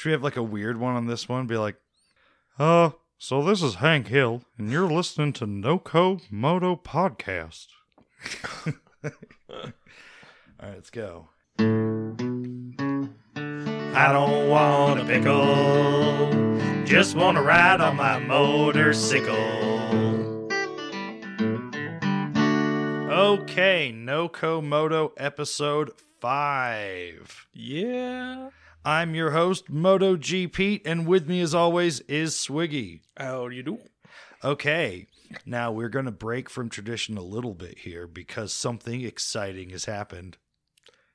Should we have like a weird one on this one? Be like, uh, so this is Hank Hill, and you're listening to Noco Moto Podcast. All right, let's go. I don't want a pickle, just want to ride on my motorcycle. Okay, Noco Moto episode five. Yeah. I'm your host, MotoGPete, and with me as always is Swiggy. How do you do? Okay, now we're going to break from tradition a little bit here because something exciting has happened.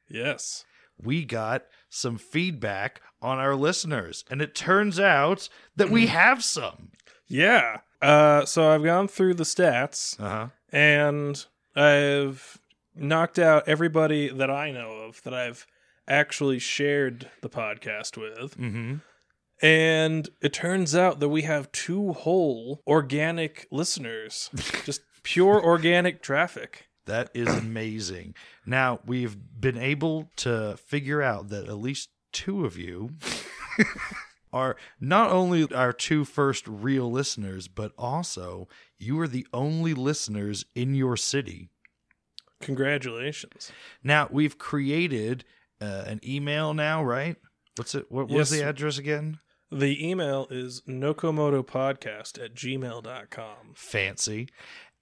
Yes. We got some feedback on our listeners, and it turns out that we have some. Yeah. Uh, so I've gone through the stats Uh huh. and I've knocked out everybody that I know of that I've actually shared the podcast with. Mm-hmm. And it turns out that we have two whole organic listeners, just pure organic traffic. That is amazing. Now, we've been able to figure out that at least two of you are not only our two first real listeners, but also you are the only listeners in your city. Congratulations. Now, we've created uh, an email now, right? What's it? What, was Yes. the address again? The email is nocomotopodcast at gmail.com. Fancy.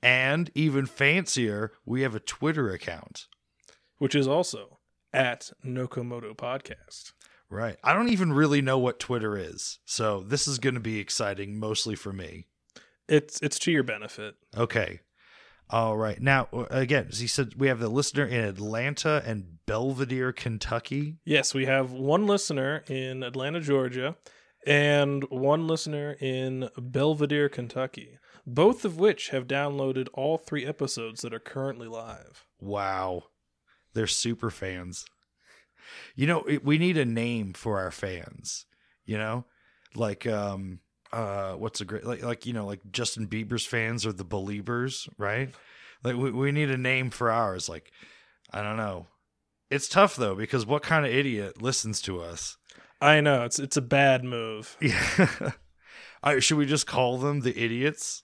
And even fancier, we have a Twitter account. which is also at Nocomoto Podcast. Right. I don't even really know what Twitter is. So this is going to be exciting, mostly for me. It's it's to your benefit. Okay. All right. Now, uh, again, as he said, we have the listener in Atlanta and Belvedere, Kentucky. Yes, we have one listener in Atlanta, Georgia, and one listener in Belvedere, Kentucky. Both of which have downloaded all three episodes that are currently live. Wow. They're super fans. You know, we need a name for our fans, you know? Like um uh what's a great like like you know, like Justin Bieber's fans are the believers, right? Like we we need a name for ours like I don't know. It's tough though because what kind of idiot listens to us? I know it's it's a bad move. Yeah. Should we just call them the idiots?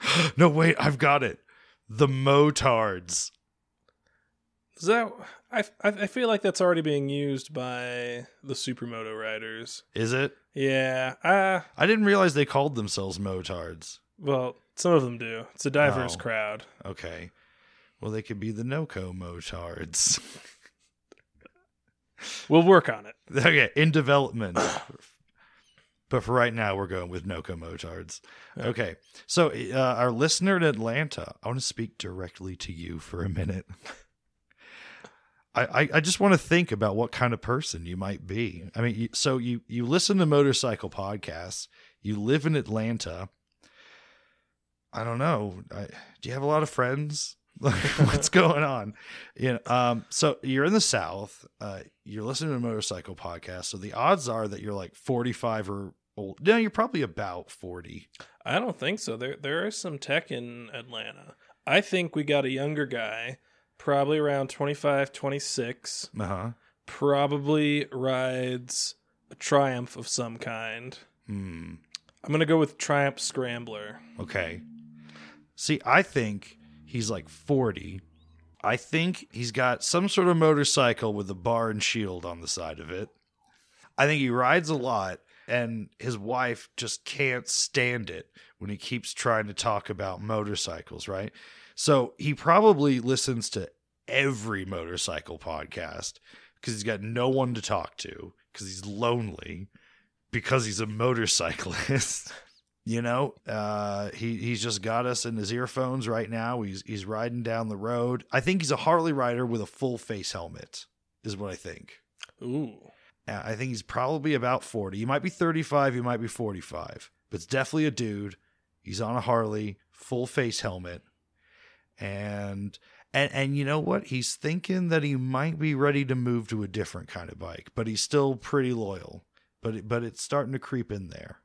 no, wait, I've got it. The motards. Is that I, I I feel like that's already being used by the supermoto riders. Is it? Yeah. Uh I didn't realize they called themselves motards. well, some of them do. It's a diverse Oh. crowd. Okay. Well, they could be the Noco motards. We'll work on it. okay, in development. but for right now, we're going with Noco motards. Okay. So, uh, our listener in Atlanta, I want to speak directly to you for a minute. I, I, just want to think about what kind of person you might be. I mean, you, so you you listen to motorcycle podcasts. You live in Atlanta. I don't know. I, do you have a lot of friends? What's going on? You know, um, so you're in the South. Uh, you're listening to a motorcycle podcast. So the odds are that you're like 45 or old. No, you're probably about 40. I don't think so. There there is some tech in Atlanta. I think we got a younger guy, probably around 25, 26, Uh huh. probably rides a Triumph of some kind. Hmm. I'm going to go with Triumph Scrambler. Okay. See, I think he's like 40. I think he's got some sort of motorcycle with a bar and shield on the side of it. I think he rides a lot, and his wife just can't stand it when he keeps trying to talk about motorcycles, right? So he probably listens to every motorcycle podcast because he's got no one to talk to because he's lonely because he's a motorcyclist. you know, uh, he he's just got us in his earphones right now. He's he's riding down the road. I think he's a Harley rider with a full face helmet, is what I think. Ooh. I think he's probably about forty. He might be thirty five. He might be forty five, but it's definitely a dude. He's on a Harley, full face helmet, and and and you know what? He's thinking that he might be ready to move to a different kind of bike, but he's still pretty loyal. But it, but it's starting to creep in there.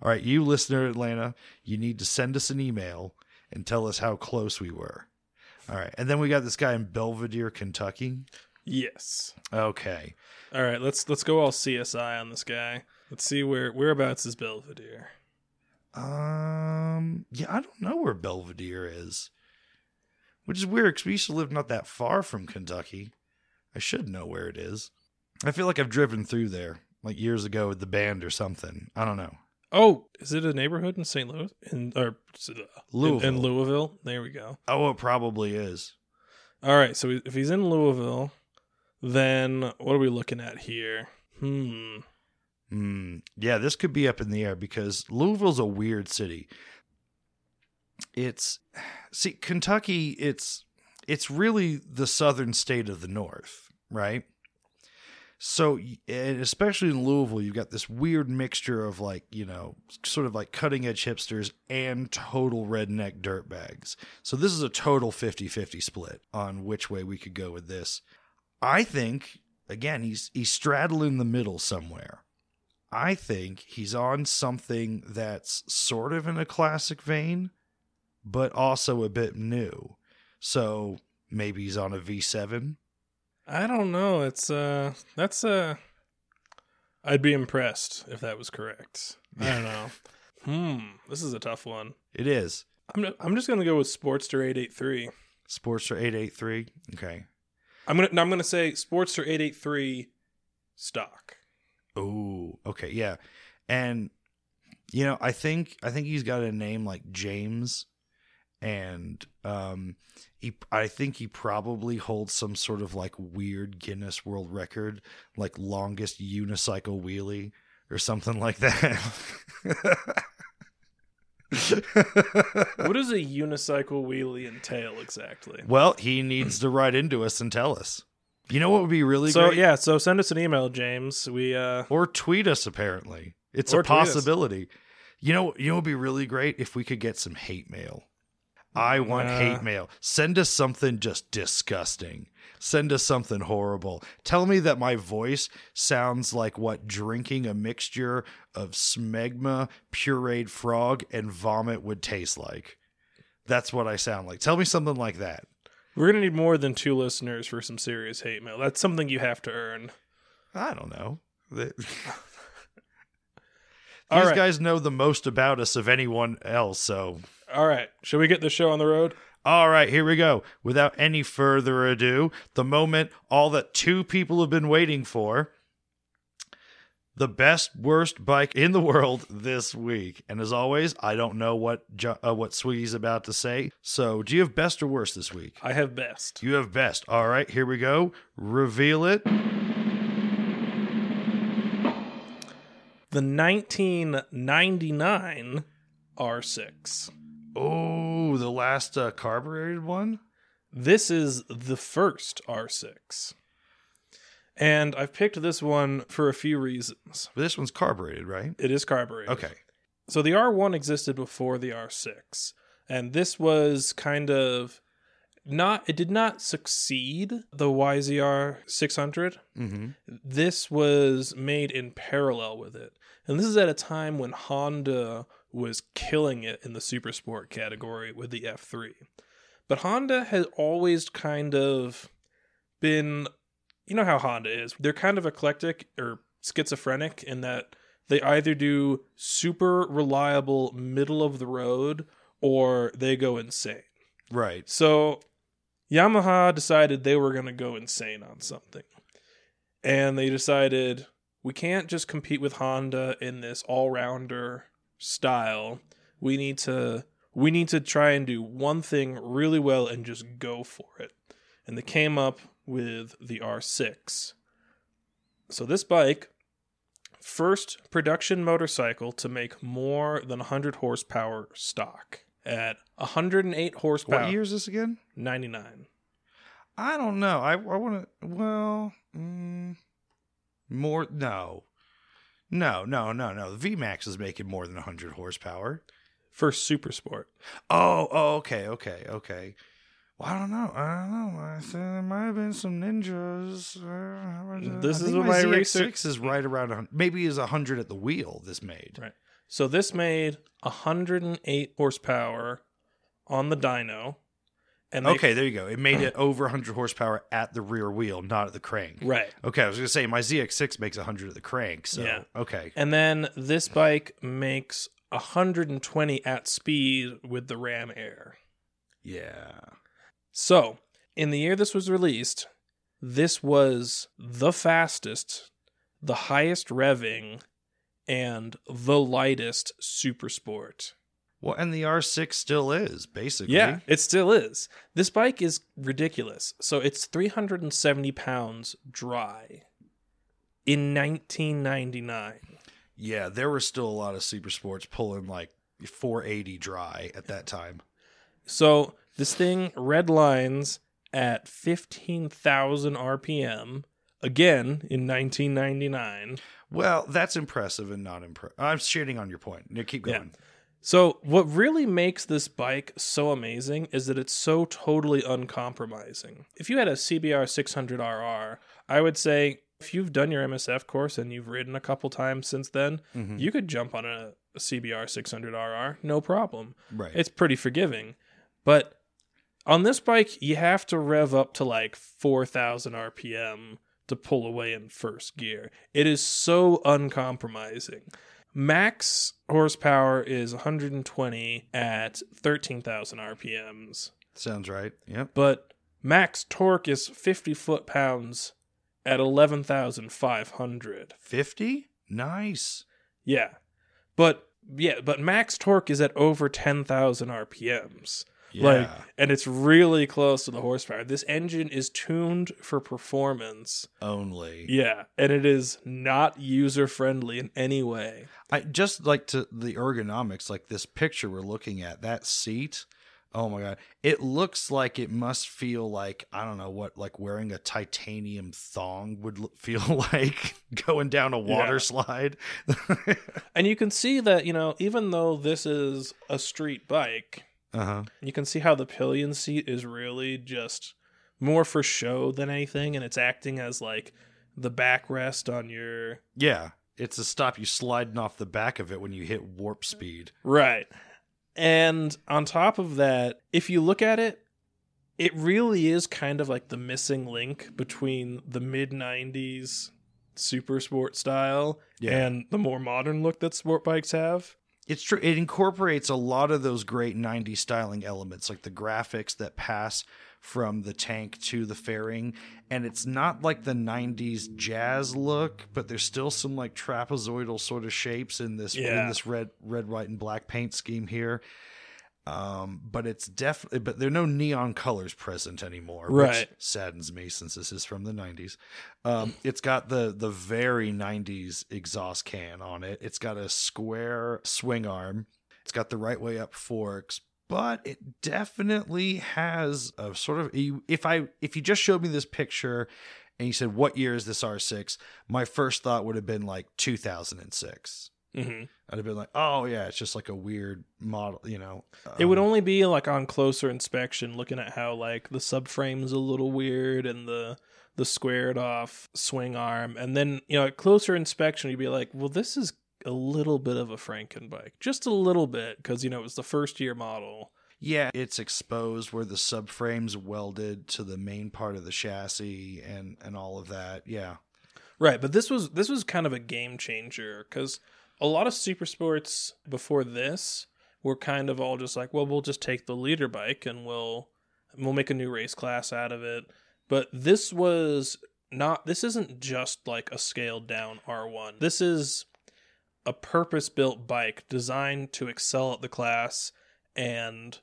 All right, you listener Atlanta, you need to send us an email and tell us how close we were. All right, and then we got this guy in Belvedere, Kentucky. Yes. Okay. All right, let's let's go all CSI on this guy. Let's see where whereabouts is Belvedere. Um. Yeah, I don't know where Belvedere is, which is weird because we used to live not that far from Kentucky. I should know where it is. I feel like I've driven through there like years ago with the band or something. I don't know. Oh, is it a neighborhood in St. Louis? In or in, Louisville. in Louisville? There we go. Oh, it probably is. All right, so if he's in Louisville, then what are we looking at here? Hmm. Hmm. Yeah, this could be up in the air because Louisville's a weird city. It's see Kentucky. It's it's really the southern state of the North, right? So, and especially in Louisville, you've got this weird mixture of like, you know, sort of like cutting edge hipsters and total redneck dirtbags. So, this is a total 50 50 split on which way we could go with this. I think, again, he's, he's straddling the middle somewhere. I think he's on something that's sort of in a classic vein, but also a bit new. So, maybe he's on a V7 I don't know. It's uh that's uh I'd be impressed if that was correct. I don't know. hmm, this is a tough one. It is. I'm I'm just going to go with Sportster 883. Sportster 883. Okay. I'm going to I'm going to say Sportster 883 stock. Oh, okay. Yeah. And you know, I think I think he's got a name like James and um he I think he probably holds some sort of like weird Guinness World Record, like longest unicycle wheelie or something like that. what does a unicycle wheelie entail exactly? well, he needs to write into us and tell us. You know what would be really So great? yeah, so send us an email, James. We uh Or tweet us apparently. It's a us. possibility. You know, you know would be really great if we could get some hate mail. I want Uh. hate mail. Send us something just disgusting. Send us something horrible. Tell me that my voice sounds like what drinking a mixture of smegma, pureed frog, and vomit would taste like. That's what I sound like. Tell me something like that. we're going to need more than two listeners for some serious hate mail. That's something you have to earn. I don't know. These right. guys know the most about us of anyone else, so All right. Shall we get the show on the road? All right, here we go. Without any further ado, the moment all that two people have been waiting for. The best worst bike in the world this week. And as always, I don't know what Jo- uh, what Swiggy's about to say. So, do you have best or worst this week? I have best. You have best. All right, here we go. Reveal it. The 1999 R6. Oh, the last uh, carbureted one? This is the first R6. And I've picked this one for a few reasons. But This one's carbureted, right? It is carbureted. Okay. So the R1 existed before the R6. And this was kind of not it did not succeed the YZR 600. Mm-hmm. This was made in parallel with it. And this is at a time when Honda was killing it in the super sport category with the F3. But Honda has always kind of been you know how Honda is. They're kind of eclectic or schizophrenic in that they either do super reliable middle of the road or they go insane. Right. So Yamaha decided they were going to go insane on something. And they decided we can't just compete with Honda in this all-rounder style. We need to we need to try and do one thing really well and just go for it. And they came up with the R6. So this bike first production motorcycle to make more than 100 horsepower stock at 108 horsepower. What year is this again? 99. I don't know. I I want to. Well, mm, more. No, no, no, no, no. The VMAX is making more than hundred horsepower. First super sport. Oh, oh, okay, okay, okay. Well, I don't know. I don't know. I think there might have been some ninjas. Uh, This is what my ZX6 research- is right around. 100 Maybe is hundred at the wheel. This made. Right. So this made 108 horsepower on the dyno And they- Okay, there you go. It made it over 100 horsepower at the rear wheel, not at the crank. right. Okay, I was gonna say my ZX6 makes 100 at the crank. So Yeah. okay, And then this bike makes 120 at speed with the Ram Air. yeah. So, in the year this was released, this was the fastest, the highest revving, and the lightest super sport. Well, and the R6 still is basically. Yeah, it still is. This bike is ridiculous. So it's 370 pounds dry in 1999. Yeah, there were still a lot of super sports pulling like 480 dry at that time. So this thing red lines at 15,000 RPM again in 1999. Well, that's impressive and not impressive. I'm shitting on your point. No, keep Yeah. So what really makes this bike so amazing is that it's so totally uncompromising. If you had a CBR 600RR, I would say if you've done your MSF course and you've ridden a couple times since then, Mhm. you could jump on a, a CBR 600RR, no problem. Right. It's pretty forgiving. But on this bike, you have to rev up to like 4,000 RPM to pull away in first gear. It is so uncompromising. Max horsepower is 120 at 13,000 RPMs, Sounds right. Yep. but max torque is 50 foot pounds at 11,500. 50? Nice. Yeah. But yeah, but max torque is at over 10,000 RPMs. Yeah. Like, and it's really close to the horsepower. This engine is tuned for performance. Only. Yeah, and it is not user friendly in any way. I just like to the ergonomics, like this picture we're looking at, that seat. Oh my god. It looks like it must feel like I don't know what like wearing a titanium thong would l- feel like going down a water Yeah. slide. And you can see that, you know, even though this is a street bike, uh-huh. you can see how the pillion seat is really just more for show than anything and it's acting as like the backrest on your Yeah. It's to stop you sliding off the back of it when you hit warp speed. Right. And on top of that, if you look at it, it really is kind of like the missing link between the mid 90s super sport style Yeah. and the more modern look that sport bikes have. It's true. It incorporates a lot of those great 90s styling elements, like the graphics that pass from the tank to the fairing. And it's not like the 90s jazz look, but there's still some like trapezoidal sort of shapes in this Yeah. in this red, red, white, and black paint scheme here. Um, but it's definitely, but there are no neon colors present anymore, Right. which saddens me since this is from the 90s. Um, it's got the the very 90s exhaust can on it. It's got a square swing arm. It's got the right way up forks, but it definitely has a sort of if I if you just showed me this picture and you said what year is this R6, my first thought would have been like 2006. Hmm I'd have been like, "Oh yeah, it's just like a weird model, you know." it would um, only be like on closer inspection, looking at how like the subframe's a little weird and the the squared off swing arm, and then you know at closer inspection you'd be like, well, this is a little bit of a Franken bike, just a little bit, because you know it was the first year model. Yeah, it's exposed where the subframe's welded to the main part of the chassis and and all of that. Yeah. Right, but this was this was kind of a game changer because a lot of super sports before this were kind of all just like, well, we'll just take the leader bike and we'll we'll make a new race class out of it. But this was not. This isn't just like a scaled down R one. This is a purpose built bike designed to excel at the class and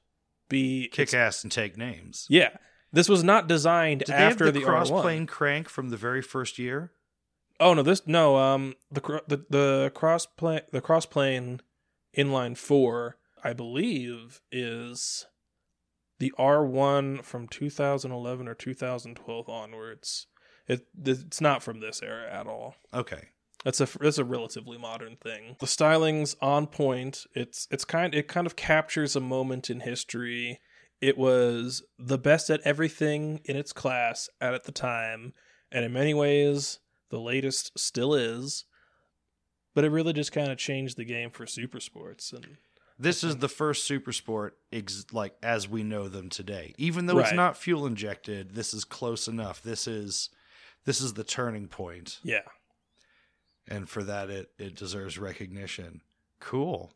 be Kick ass and take names. Yeah, this was not designed Did after the, the, R1. crossplane crank from the very first year? Oh no, this no. Um, the the the cross plane the cross plane inline four, I believe, is the R one from 2011 or 2012 onwards. It it's not from this era at all. Okay. That's a that's a relatively modern thing. The styling's on point. It's it's kind it kind of captures a moment in history. It was the best at everything in its class at, at the time, and in many ways the latest still is. But it really just kind of changed the game for super sports and this is the first super sport ex- like as we know them today. Even though it's not fuel injected, this is close enough. This is this is the turning point, Yeah. and for that it it deserves recognition. Cool.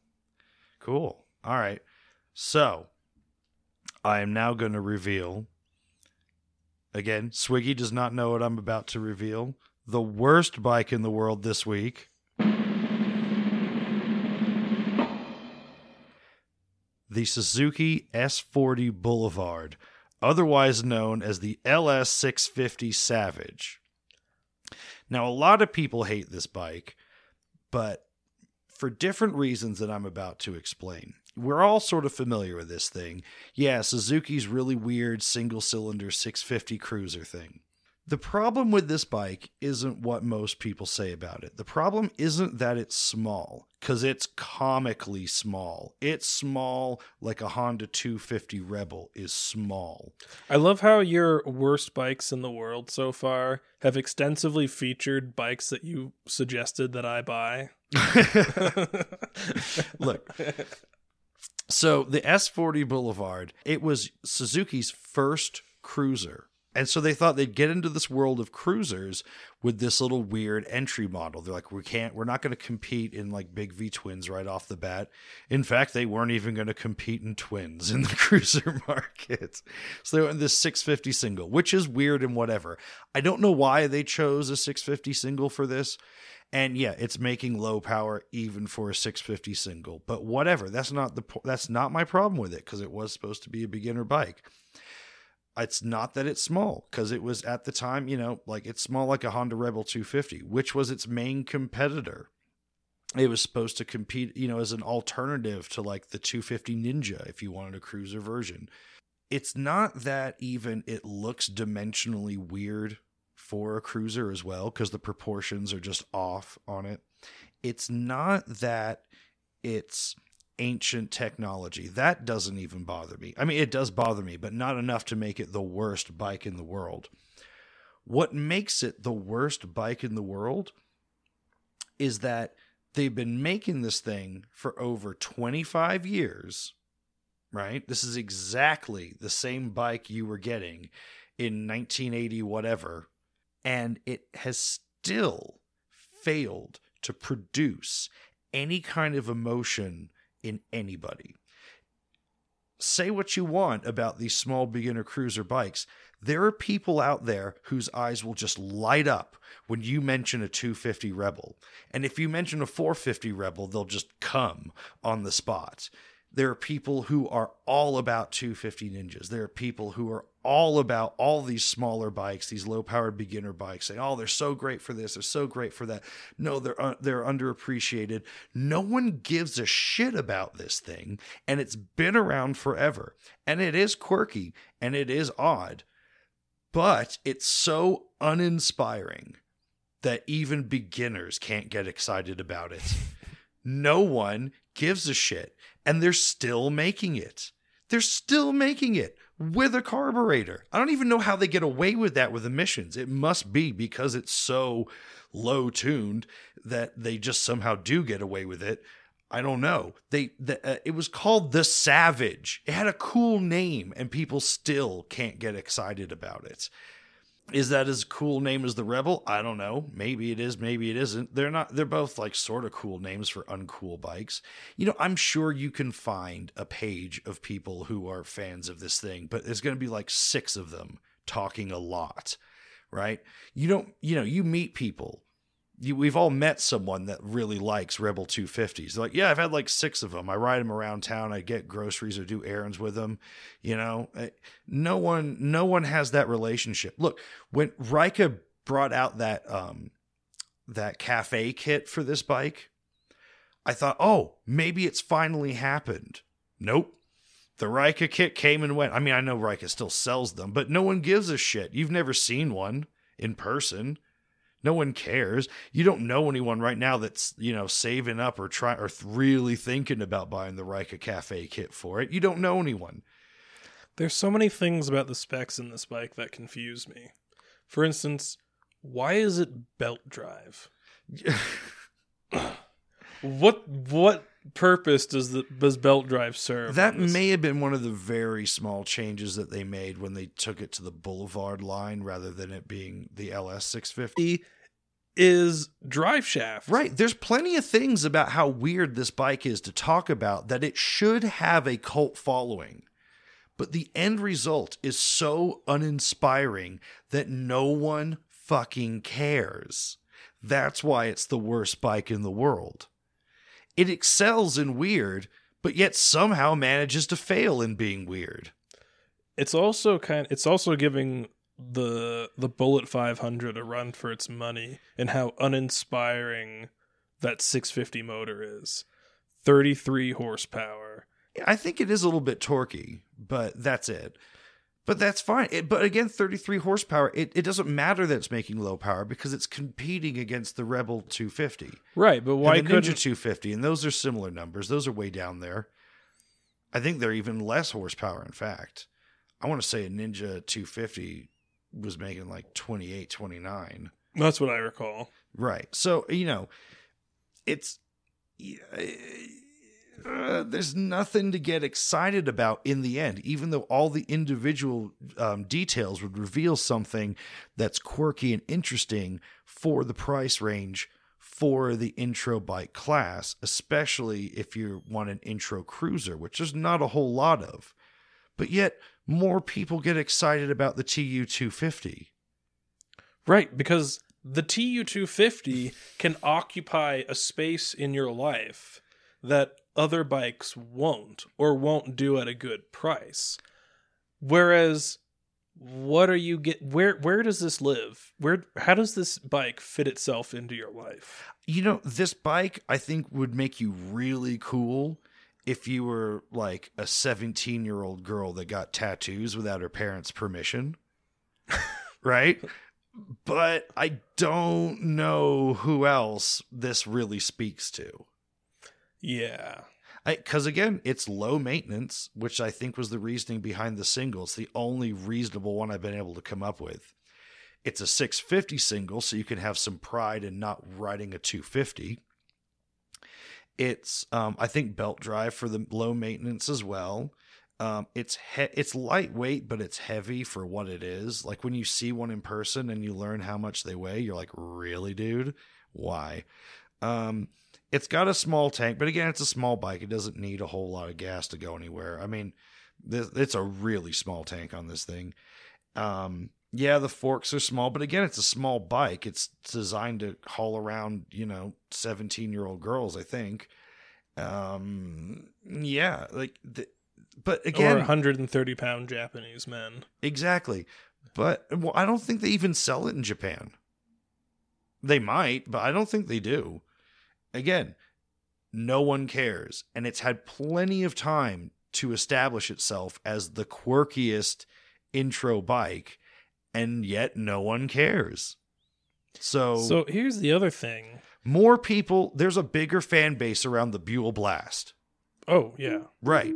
Cool. All right. So, I am now going to reveal again, Swiggy does not know what I'm about to reveal. The worst bike in the world this week. the Suzuki S40 Boulevard, otherwise known as the LS650 Savage. Now, a lot of people hate this bike, but for different reasons that I'm about to explain. We're all sort of familiar with this thing. Yeah, Suzuki's really weird single cylinder 650 cruiser thing. The problem with this bike isn't what most people say about it. The problem isn't that it's small, because it's comically small. It's small like a Honda 250 Rebel is small. I love how your worst bikes in the world so far have extensively featured bikes that you suggested that I buy. Look, so the S40 Boulevard, it was Suzuki's first cruiser. And so they thought they'd get into this world of cruisers with this little weird entry model. They're like, we can't, we're not going to compete in like big V twins right off the bat. In fact, they weren't even going to compete in twins in the cruiser market. So they went in this 650 single, which is weird and whatever. I don't know why they chose a 650 single for this. And yeah, it's making low power even for a 650 single. But whatever, that's not the that's not my problem with it because it was supposed to be a beginner bike. It's not that it's small because it was at the time, you know, like it's small like a Honda Rebel 250, which was its main competitor. It was supposed to compete, you know, as an alternative to like the 250 Ninja if you wanted a cruiser version. It's not that even it looks dimensionally weird for a cruiser as well because the proportions are just off on it. It's not that it's ancient technology. That doesn't even bother me. I mean, it does bother me, but not enough to make it the worst bike in the world. What makes it the worst bike in the world is that they've been making this thing for over 25 years, right? This is exactly the same bike you were getting in 1980, whatever, and it has still failed to produce any kind of emotion in anybody. Say what you want about these small beginner cruiser bikes. There are people out there whose eyes will just light up when you mention a 250 Rebel. And if you mention a 450 Rebel, they'll just come on the spot. There are people who are all about 250 Ninjas. There are people who are all about all these smaller bikes, these low-powered beginner bikes, saying, "Oh, they're so great for this, they're so great for that." No, they're uh, they're underappreciated. No one gives a shit about this thing, and it's been around forever. And it is quirky and it is odd, but it's so uninspiring that even beginners can't get excited about it. no one gives a shit, and they're still making it. They're still making it with a carburetor. I don't even know how they get away with that with emissions. It must be because it's so low tuned that they just somehow do get away with it. I don't know. They the, uh, it was called the Savage. It had a cool name and people still can't get excited about it. Is that as cool name as the Rebel? I don't know. Maybe it is, maybe it isn't. They're not they're both like sort of cool names for uncool bikes. You know, I'm sure you can find a page of people who are fans of this thing, but there's going to be like 6 of them talking a lot, right? You don't, you know, you meet people you, we've all met someone that really likes Rebel 250s. They're like, yeah, I've had like six of them. I ride them around town. I get groceries or do errands with them. You know, Eh, no one, no one has that relationship. Look, when Rika brought out that, um, that cafe kit for this bike, I thought, oh, maybe it's finally happened. Nope. The Rika kit came and went. I mean, I know Rika still sells them, but no one gives a shit. You've never seen one in person. No one cares. You don't know anyone right now that's, you know, saving up or try or th- really thinking about buying the Rika Cafe kit for it. You don't know anyone. There's so many things about the specs in this bike that confuse me. For instance, why is it belt drive? what what purpose does the does belt drive serve? That may have been one of the very small changes that they made when they took it to the Boulevard line rather than it being the LS 650. is drive shaft. Right. There's plenty of things about how weird this bike is to talk about that it should have a cult following. But the end result is so uninspiring that no one fucking cares. That's why it's the worst bike in the world. It excels in weird, but yet somehow manages to fail in being weird. It's also kind. It's also giving the the Bullet 500 a run for its money and how uninspiring that 650 motor is. 33 horsepower. I think it is a little bit torquey, but that's it. But that's fine. It, but again, 33 horsepower, it, it doesn't matter that it's making low power because it's competing against the Rebel 250. Right, but why and the couldn't Ninja 250, and those are similar numbers. Those are way down there. I think they're even less horsepower, in fact. I want to say a Ninja 250 was making like 28, 29. That's what I recall. Right. So, you know, it's uh, there's nothing to get excited about in the end, even though all the individual um, details would reveal something that's quirky and interesting for the price range for the intro bike class, especially if you want an intro cruiser, which there's not a whole lot of. But yet, more people get excited about the TU 250. Right, because the TU 250 can occupy a space in your life that other bikes won't or won't do at a good price. Whereas what are you get where where does this live? Where how does this bike fit itself into your life? You know, this bike I think would make you really cool if you were like a 17 year old girl that got tattoos without her parents' permission. right? But I don't know who else this really speaks to. Yeah. Because again, it's low maintenance, which I think was the reasoning behind the single. It's the only reasonable one I've been able to come up with. It's a 650 single, so you can have some pride in not riding a 250. It's, um, I think, belt drive for the low maintenance as well. Um, it's he- it's lightweight, but it's heavy for what it is. Like when you see one in person and you learn how much they weigh, you're like, really, dude? Why? Um, it's got a small tank, but again, it's a small bike. It doesn't need a whole lot of gas to go anywhere. I mean, this, it's a really small tank on this thing. Um, yeah, the forks are small, but again, it's a small bike. It's designed to haul around, you know, 17 year old girls, I think. Um, yeah, like, the, but or again, 130 pound Japanese men. exactly. But well, I don't think they even sell it in Japan. They might, but I don't think they do. Again, no one cares. And it's had plenty of time to establish itself as the quirkiest intro bike, and yet no one cares. So, So here's the other thing. more people, there's a bigger fan base around the Buell Blast. Oh yeah. Right.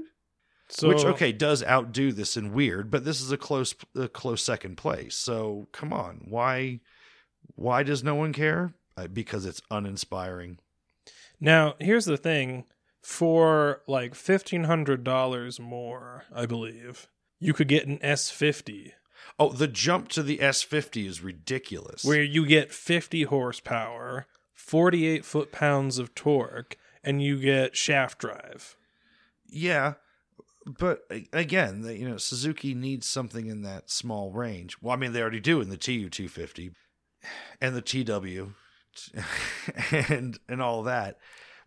So Which okay does outdo this in weird, but this is a close a close second place. So come on, why why does no one care? Uh, because it's uninspiring. Now, here's the thing. For like $1,500 more, I believe, you could get an S50 Oh, the jump to the S50 is ridiculous. where you get 50 horsepower, 48 foot pounds of torque, and you get shaft drive. yeah, but again, you know, Suzuki needs something in that small range. Well, I mean, they already do in the TU 250 and the TW and and all that.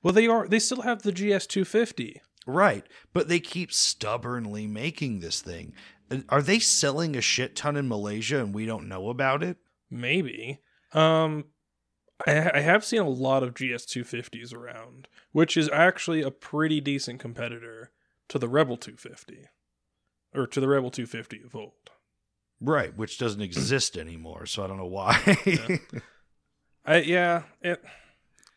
Well, they are. They still have the GS 250. Right, but they keep stubbornly making this thing. Uh, Are they selling a shit ton in Malaysia and we don't know about it? Maybe. Um, I, I have seen a lot of GS 250s around, which is actually a pretty decent competitor to the Rebel 250, or to the Rebel 250 of old. Right, which doesn't exist anymore, so I don't know why. Yeah. I yeah, it.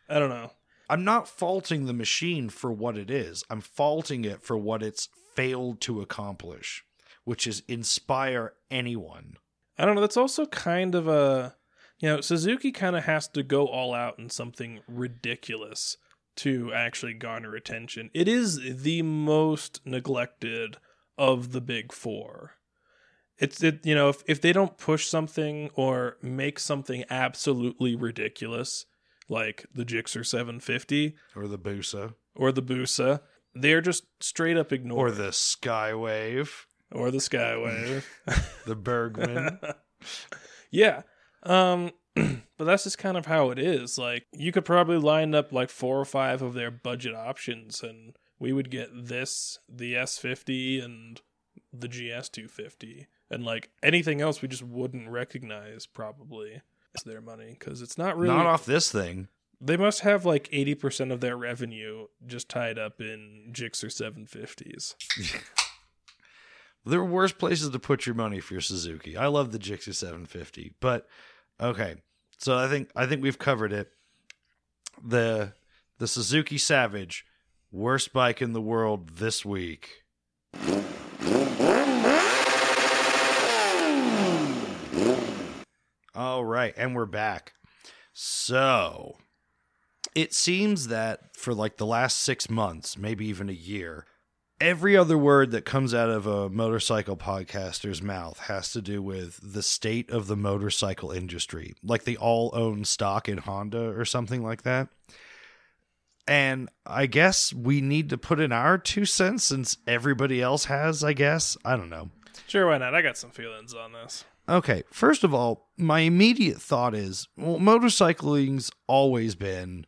I don't know. I'm not faulting the machine for what it is. I'm faulting it for what it's failed to accomplish, which is inspire anyone. I don't know. That's also kind of a, you know, Suzuki kind of has to go all out in something ridiculous to actually garner attention. It is the most neglected of the big four. It's it you know if if they don't push something or make something absolutely ridiculous like the Gixxer 750 Or the Busa. or the Busa, they're just straight up ignored Or the Skywave. or the Skywave. The Burgman. yeah. Um but that's just kind of how it is. Like you could probably line up like four or five of their budget options and we would get this, the S50 and the GS250 and like anything else we just wouldn't recognize probably. It's their money cuz it's not really Not off this thing. They must have like 80% of their revenue just tied up in Gixxer 750s. There are worse places to put your money for your Suzuki. I love the Gixxer 750, but okay. So I think I think we've covered it. The the Suzuki Savage, worst bike in the world this week. All right, and we're back. So, it seems that for like the last 6 months, maybe even a year, every other word that comes out of a motorcycle podcaster's mouth has to do with the state of the motorcycle industry. Like they all own stock in Honda or something like that. And I guess we need to put in our two cents since everybody else has, I guess. I don't know. Sure, why not? I got some feelings on this. Okay, first of all, my immediate thought is well, motorcycling's always been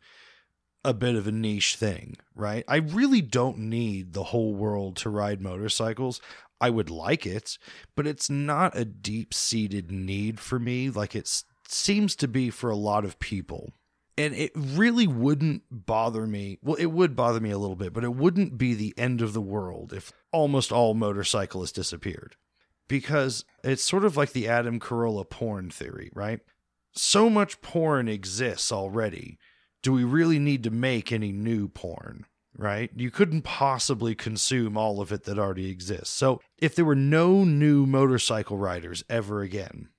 a bit of a niche thing, right? I really don't need the whole world to ride motorcycles. I would like it, but it's not a deep seated need for me like it seems to be for a lot of people. And it really wouldn't bother me. Well, it would bother me a little bit, but it wouldn't be the end of the world if almost all motorcyclists disappeared because it's sort of like the Adam Carolla porn theory, right? So much porn exists already. Do we really need to make any new porn, right? You couldn't possibly consume all of it that already exists. So if there were no new motorcycle riders ever again,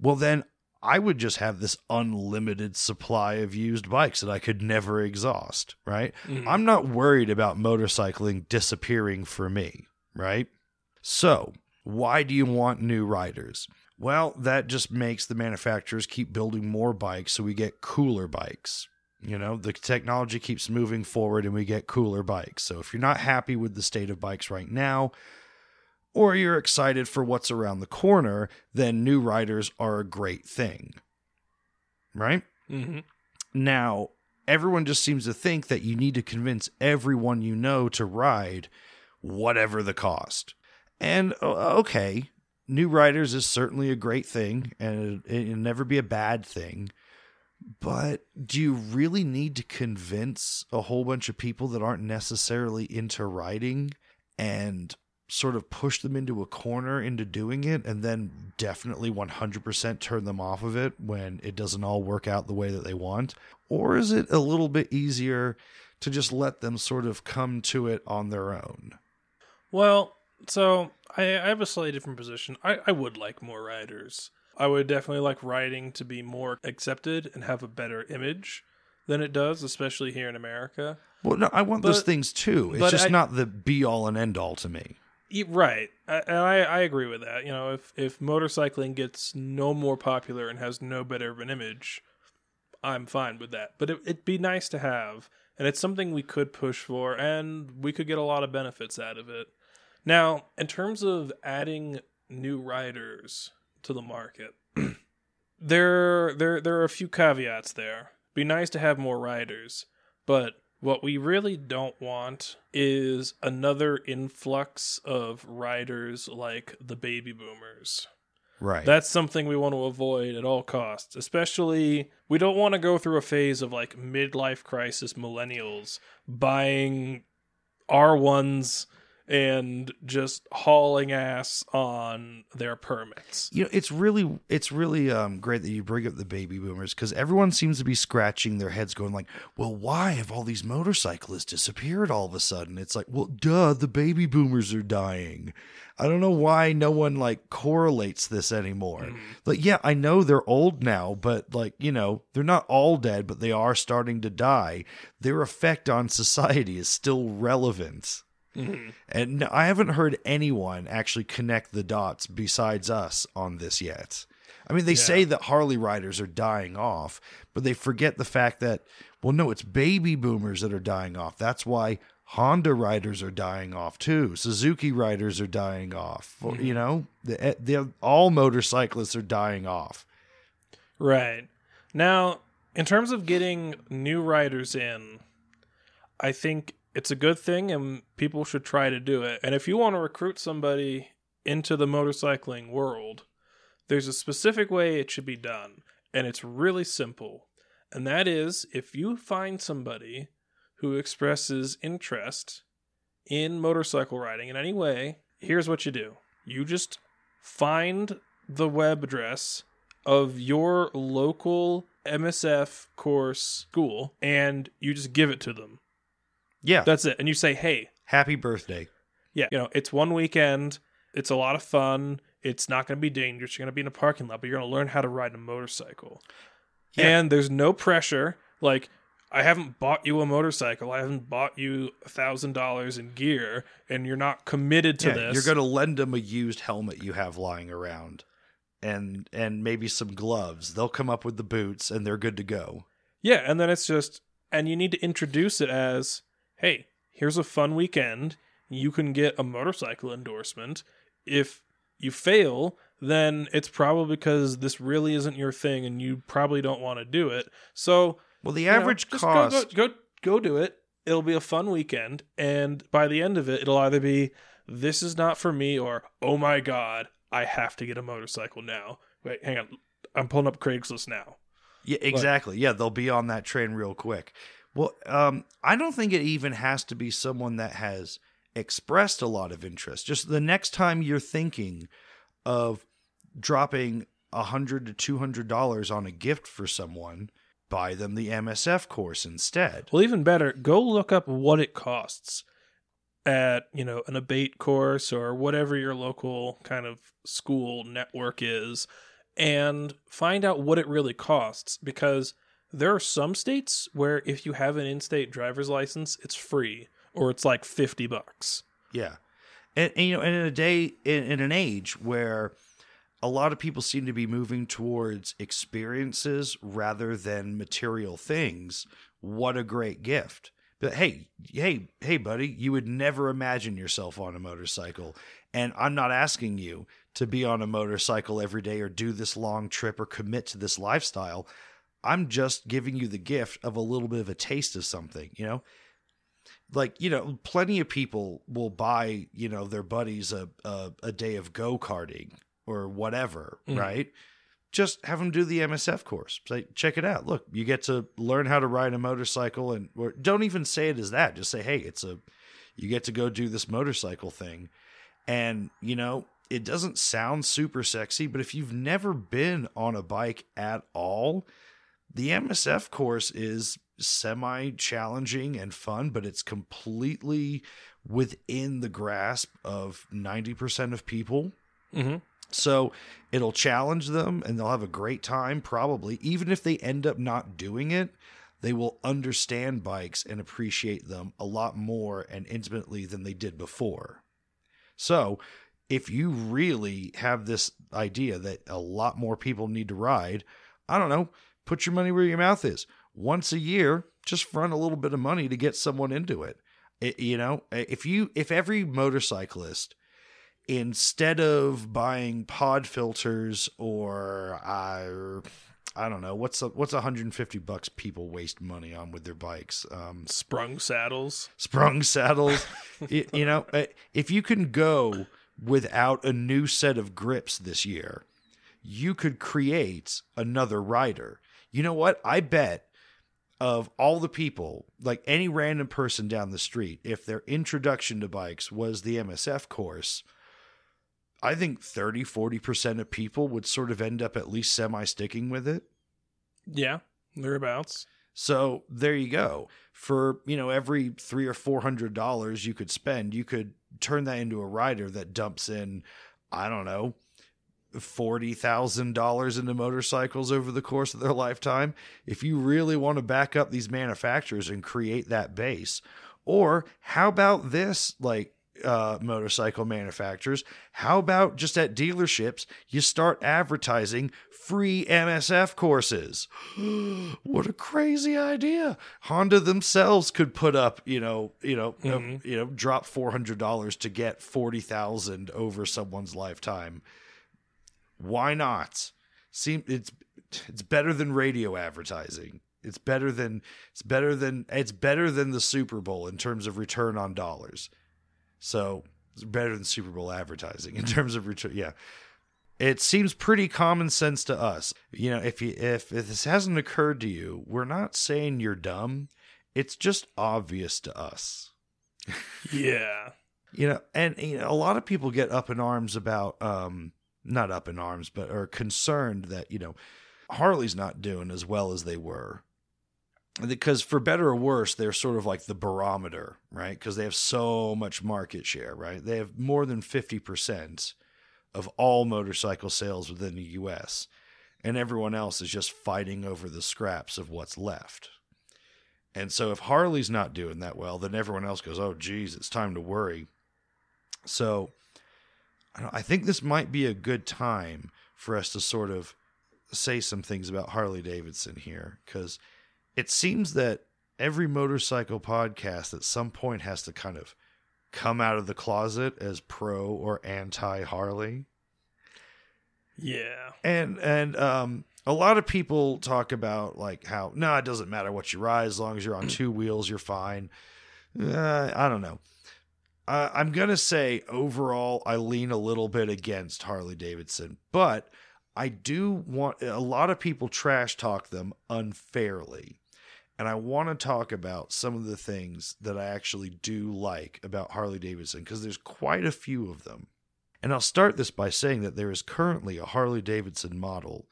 well, then I would just have this unlimited supply of used bikes that I could never exhaust, right? Mhm. I'm not worried about motorcycling disappearing for me, right? So, why do you want new riders? Well, that just makes the manufacturers keep building more bikes so we get cooler bikes. You know, the technology keeps moving forward and we get cooler bikes. So, if you're not happy with the state of bikes right now, or you're excited for what's around the corner, then new riders are a great thing. Right? Mm-hmm. Now, everyone just seems to think that you need to convince everyone you know to ride, whatever the cost. And okay, new writers is certainly a great thing, and it, it'll never be a bad thing. But do you really need to convince a whole bunch of people that aren't necessarily into writing and sort of push them into a corner into doing it and then definitely 100% turn them off of it when it doesn't all work out the way that they want? Or is it a little bit easier to just let them sort of come to it on their own? Well, so I, I have a slightly different position. I, I would like more riders. I would definitely like riding to be more accepted and have a better image than it does, especially here in America. Well, no, I want those things too. It's just I- not the be all and end all to me. Right, I- and I, I agree with that. You know, if if motorcycling gets no more popular and has no better of an image, I'm fine with that. But it, it'd be nice to have, and it's something we could push for, and we could get a lot of benefits out of it. Now, in terms of adding new riders to the market, there there there are a few caveats there. Be nice to have more riders, but what we really don't want is another influx of riders like the baby boomers. Right. That's something we want to avoid at all costs. Especially, we don't want to go through a phase of like midlife crisis millennials buying R1s and just hauling ass on their permits. you know it's really it's really um great that you bring up the baby boomers because everyone seems to be scratching their heads going like well why have all these motorcyclists disappeared all of a sudden? It's like well duh the baby boomers are dying. I don't know why no one like correlates this anymore. Like yeah i know they're old now but like you know they're not all dead but they are starting to die. Their effect on society is still relevant Mm-hmm. and I haven't heard anyone actually connect the dots besides us on this yet. I mean, they say that Harley riders are dying off, but they forget the fact that, well, no, it's baby boomers that are dying off. That's why Honda riders are dying off too. Suzuki riders are dying off. Or, You mm-hmm. know, the, eh, the, all motorcyclists are dying off. Right. Now, in terms of getting new riders in, I think it's a good thing and people should try to do it. And if you want to recruit somebody into the motorcycling world, there's a specific way it should be done. And it's really simple. And that is if you find somebody who expresses interest in motorcycle riding in any way, here's what you do you just find the web address of your local MSF course school and you just give it to them. Yeah. That's it. And you say, hey, Happy birthday. yeah, you know, it's one weekend. It's a lot of fun. It's not going to be dangerous. You're going to be in a parking lot, but you're going to learn how to ride a motorcycle. Yeah. And there's no pressure. Like, I haven't bought you a motorcycle. I haven't bought you a thousand dollars in gear, and you're not committed to yeah, this. You're going to lend them a used helmet you have lying around, and and maybe some gloves. They'll come up with the boots, and they're good to go. Yeah, and then it's just, and you need to introduce it as, hey, here's a fun weekend. You can get a motorcycle endorsement. If you fail, then it's probably because this really isn't your thing and you probably don't want to do it. So, Well, the know, average just cost. Go, go, go, go do it. It'll be a fun weekend. And by the end of it, it'll either be, this is not for me, or, oh my God, I have to get a motorcycle now. Wait, hang on. I'm pulling up Craigslist now. Yeah, exactly. Yeah, they'll be on that train real quick. Well, um, I don't think it even has to be someone that has expressed a lot of interest. Just the next time you're thinking of dropping a hundred to two hundred dollars on a gift for someone, buy them the MSF course instead. Well, even better, go look up what it costs at, you know, an ABATE course or whatever your local kind of school network is and find out what it really costs because there are some states where if you have an in-state driver's license, it's free or it's like 50 bucks. Yeah, and, and you know, and in a day, in, in an age where a lot of people seem to be moving towards experiences rather than material things, what a great gift! But hey, hey, hey, buddy, you would never imagine yourself on a motorcycle, and I'm not asking you to be on a motorcycle every day or do this long trip or commit to this lifestyle. I'm just giving you the gift of a little bit of a taste of something, you know? like you know plenty of people will buy you know their buddies a a, a day of go-karting or whatever Mhm. right? Just have them do the msf course. Say check it out. Look you get to learn how to ride a motorcycle and or don't even say it as that. Just say hey it's a you get to go do this motorcycle thing and you know it doesn't sound super sexy but if you've never been on a bike at all the MSF course is semi challenging and fun, but it's completely within the grasp of 90% of people. Mm-hmm. So it'll challenge them and they'll have a great time, probably. Even if they end up not doing it, they will understand bikes and appreciate them a lot more and intimately than they did before. So if you really have this idea that a lot more people need to ride, I don't know, put your money where your mouth is. Once a year, just front a little bit of money to get someone into it. It- you know, if you if every motorcyclist instead of buying pod filters or uh, I don't know what's a, what's 150 bucks people waste money on with their bikes um, Sprung saddles. sprung saddles y- you know if you can go without a new set of grips this year you could create another rider you know what i bet of all the people, like any random person down the street, if their introduction to bikes was the MSF course, I think 30, 40% of people would sort of end up at least semi sticking with it. Yeah, thereabouts. So there you go. For, you know, every three or four hundred dollars you could spend, you could turn that into a rider that dumps in, I don't know, forty thousand dollars into motorcycles over the course of their lifetime. If you really want to back up these manufacturers and create that base, or how about this, like uh, motorcycle manufacturers? How about just at dealerships, you start advertising free MSF courses? what a crazy idea! Honda themselves could put up, you know, you know, uh, you know, drop four hundred dollars to get forty thousand over someone's lifetime. Why not? Seem it's it's better than radio advertising. It's better than it's better than it's better than the Super Bowl in terms of return on dollars. So it's better than Super Bowl advertising in terms of return. Yeah. It seems pretty common sense to us. You know, if you if, if this hasn't occurred to you, we're not saying you're dumb. It's just obvious to us. Yeah. You know, and you know, a lot of people get up in arms about um not up in arms, but are concerned that, you know, Harley's not doing as well as they were. Because for better or worse they're sort of like the barometer right? Because they have so much market share right? They have more than 50% of all motorcycle sales within the us and everyone else is just fighting over the scraps of what's left. And so if harley's not doing that well then everyone else goes oh geez it's time to worry. So I don't- i think this might be a good time for us to sort of say some things about harley davidson here because it seems that every motorcycle podcast at some point has to kind of come out of the closet as pro or anti Harley. Yeah. And and um a lot of people talk about like how no, it doesn't matter what you ride as long as you're on two wheels, you're fine. Uh, I don't know. Uh, I'm gonna say overall, I lean a little bit against Harley Davidson, but I do want a lot of people trash talk them unfairly. And I want to talk about some of the things that I actually do like about Harley Davidson because there's quite a few of them. And I'll start this by saying that there is currently a Harley Davidson model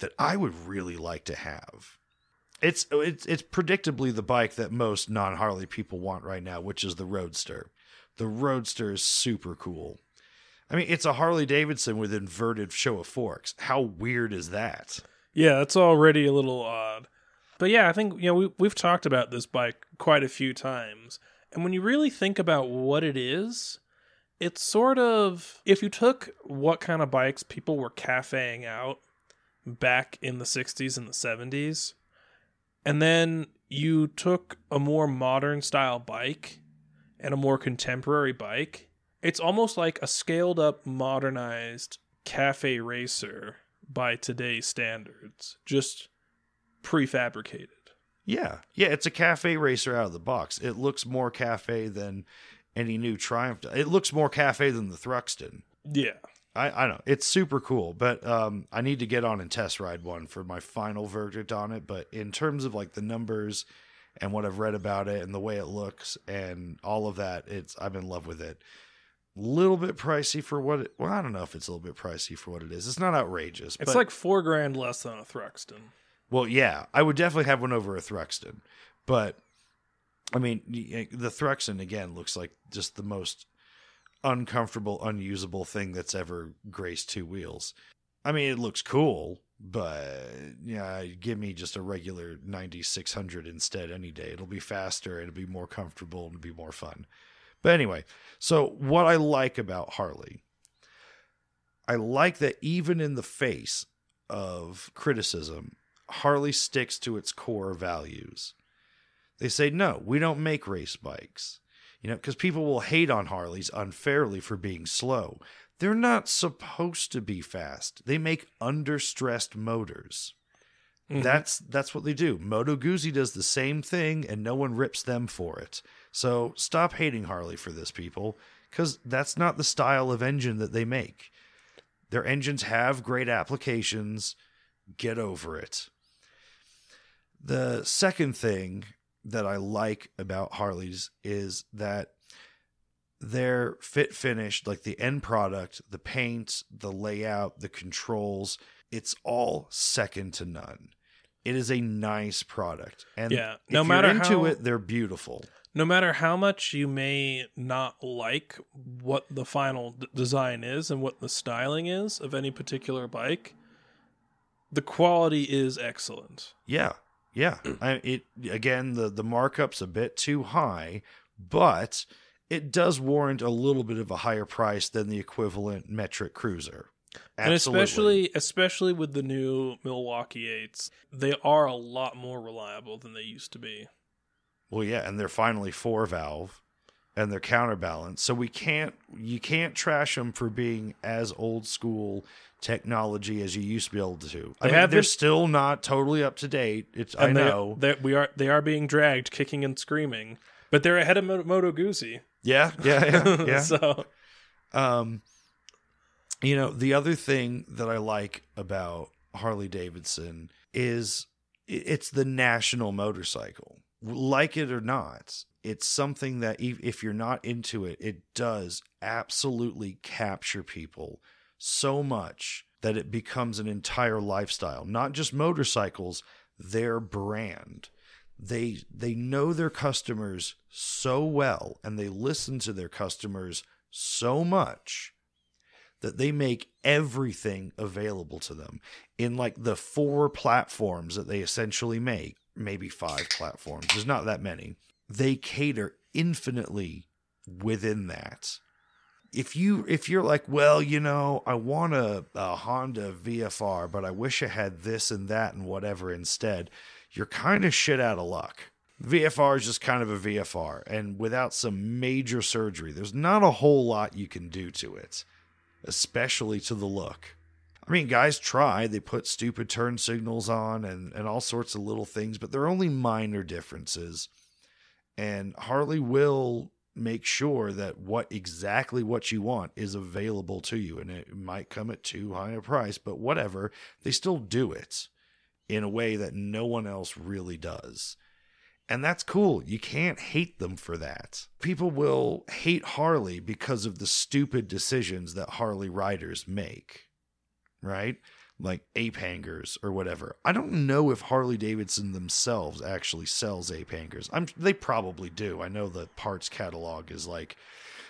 that I would really like to have. It's it's it's predictably the bike that most non-Harley people want right now, which is the Roadster. The Roadster is super cool. I mean, it's a Harley Davidson with inverted Showa forks. How weird is that? Yeah, it's already a little odd. But yeah, I think you know we we've talked about this bike quite a few times. And when you really think about what it is, it's sort of if you took what kind of bikes people were cafeing out back in the 60s and the 70s and then you took a more modern style bike and a more contemporary bike, it's almost like a scaled up modernized cafe racer by today's standards, just prefabricated. Yeah. Yeah, it's a cafe racer out of the box. It looks more cafe than any new Triumph. It looks more cafe than the Thruxton. Yeah. I, I know it's super cool, but um, I need to get on and test ride one for my final verdict on it. But in terms of like the numbers and what I've read about it and the way it looks and all of that, it's I'm in love with it. A little bit pricey for what it. Well, I don't know if it's a little bit pricey for what it is. It's not outrageous. It's but- like four grand less than a Thruxton. well, yeah, I would definitely have one over a Thruxton, but I mean, the Thruxton again looks like just the most uncomfortable, unusable thing that's ever graced two wheels. I mean, it looks cool, but yeah, give me just a regular 9600 instead any day. It'll be faster, it'll be more comfortable, and it'll be more fun. But anyway, so what I like about Harley, I like that even in the face of criticism, Harley sticks to its core values. They say, no, we don't make race bikes. You know, because people will hate on Harleys unfairly for being slow. They're not supposed to be fast. They make understressed motors. Mm-hmm. That's that's what they do. Moto Guzzi does the same thing, and no one rips them for it. So stop hating Harley for this, people, because that's not the style of engine that they make. Their engines have great applications. Get over it. The second thing that I like about Harleys is that their fit finish, like the end product, the paint, the layout, the controls, it's all second to none. It is a nice product. And Yeah, if no you're matter into how- it, they're beautiful. no matter how much you may not like what the final d- design is and what the styling is of any particular bike, the quality is excellent. Yeah, yeah. I, it again, the the markup's a bit too high, but it does warrant a little bit of a higher price than the equivalent metric cruiser. Absolutely. And especially especially with the new Milwaukee 8s, they are a lot more reliable than they used to be. well, yeah, and they're finally four valve, and they're counterbalanced, so we can't you can't trash them for being as old school technology as you used to be able to. I They mean, have they're been- still not totally up to date. It's I know. that we are they are being dragged kicking and screaming, but they're ahead of Mo- Moto Guzzi. Yeah, yeah, yeah, yeah. so Um, you know, the other thing that I like about Harley Davidson is it's the national motorcycle. Like it or not, it's something that if you're not into it, it does absolutely capture people so much that it becomes an entire lifestyle. Not just motorcycles, their brand. They they know their customers so well and they listen to their customers so much that they make everything available to them in like the four platforms that they essentially make, maybe five platforms. There's not that many. They cater infinitely within that. If you if you're like, well, you know, I want a, a Honda VFR, but I wish I had this and that and whatever instead, you're kind of shit out of luck. VFR is just kind of a VFR, and without some major surgery, there's not a whole lot you can do to it especially to the look. I mean, guys try, they put stupid turn signals on and, and all sorts of little things, but they're only minor differences. And Harley will make sure that what exactly what you want is available to you. And it might come at too high a price, but whatever, they still do it in a way that no one else really does. And that's cool. You can't hate them for that. People will hate Harley because of the stupid decisions that Harley riders make, right? Like ape hangers or whatever. I don't know if Harley Davidson themselves actually sells ape hangers. I'm they probably do. I know the parts catalog is like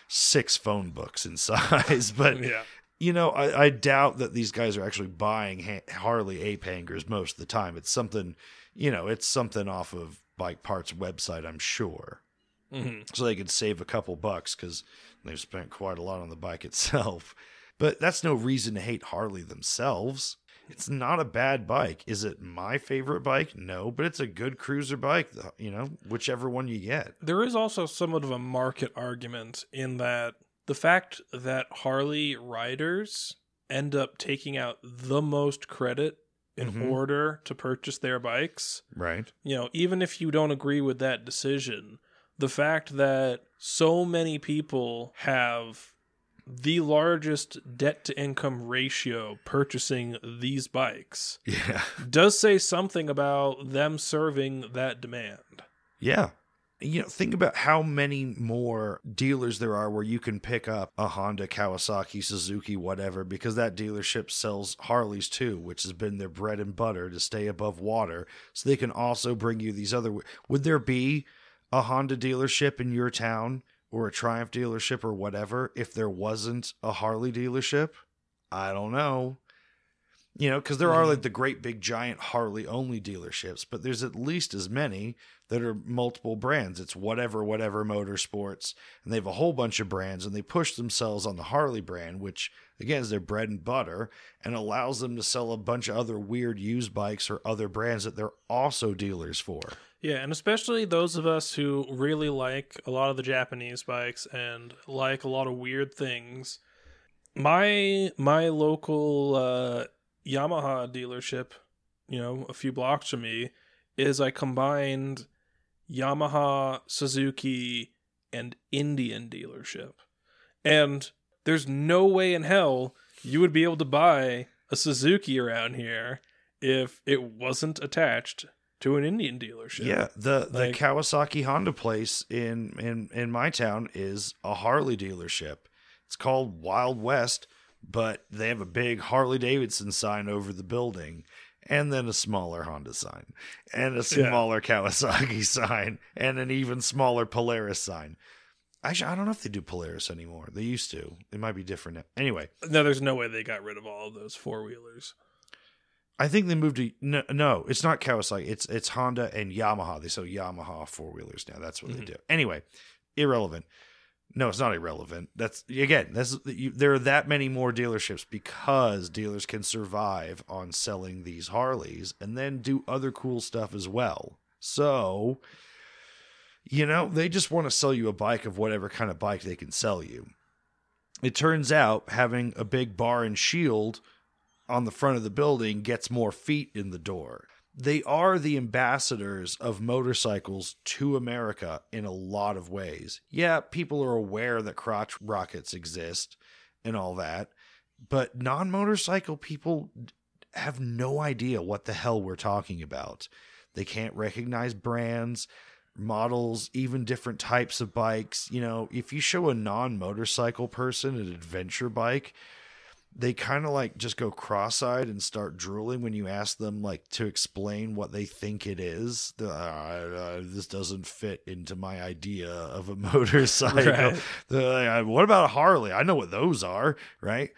six phone books in size, but yeah, you know, I, I doubt that these guys are actually buying ha- Harley ape hangers most of the time. It's something, you know, it's something off of Bike Parts website, I'm sure. hmm So they could save a couple bucks because they've spent quite a lot on the bike itself. But that's no reason to hate Harley themselves. It's not a bad bike. Is it my favorite bike? No, but it's a good cruiser bike, you know, whichever one you get. There is also somewhat of a market argument in that the fact that Harley riders end up taking out the most credit in Mhm. order to purchase their bikes, Right. you know, even if you don't agree with that decision, the fact that so many people have the largest debt to income ratio purchasing these bikes Yeah. does say something about them serving that demand. Yeah. You know, think about how many more dealers there are where you can pick up a Honda, Kawasaki, Suzuki, whatever, because that dealership sells Harleys too, which has been their bread and butter to stay above water. So they can also bring you these other. Would there be a Honda dealership in your town or a Triumph dealership or whatever if there wasn't a Harley dealership? I don't know. You know, because there are Mhm. like the great big giant Harley only dealerships, but there's at least as many that are multiple brands. It's whatever, whatever motorsports, and they have a whole bunch of brands, and they push themselves on the Harley brand, which again is their bread and butter, and allows them to sell a bunch of other weird used bikes or other brands that they're also dealers for. Yeah, and especially those of us who really like a lot of the Japanese bikes and like a lot of weird things. My my local uh, Yamaha dealership, you know, a few blocks from me, is I combined Yamaha, Suzuki, and Indian dealership. And there's no way in hell you would be able to buy a Suzuki around here if it wasn't attached to an Indian dealership. Yeah, the the Kawasaki Honda place in in in my town is a Harley dealership. It's called Wild West, but they have a big Harley Davidson sign over the building and then a smaller Honda sign and a smaller Kawasaki sign and an even smaller Polaris sign. Actually, I don't know if they do Polaris anymore. They used to. It might be different now. Anyway, No, there's no way they got rid of all of those four wheelers. I think they moved to no, no, it's not Kawasaki. It's it's Honda and Yamaha. They sell Yamaha four wheelers now. That's what they mm-hmm. do. Anyway, irrelevant. No, it's not irrelevant. That's again. That's you, there are that many more dealerships because dealers can survive on selling these Harleys and then do other cool stuff as well. So, you know, they just want to sell you a bike of whatever kind of bike they can sell you. It turns out having a big bar and shield on the front of the building gets more feet in the door. They are the ambassadors of motorcycles to America in a lot of ways. Yeah, people are aware that crotch rockets exist and all that, but non motorcycle people have no idea what the hell we're talking about. They can't recognize brands, models, even different types of bikes. You know, if you show a non motorcycle person an adventure bike, they kind of like just go cross-eyed and start drooling when you ask them like to explain what they think it is. Like, "Uh, uh, this doesn't fit into my idea of a motorcycle. Right. Like, what about a Harley? I know what those are, right?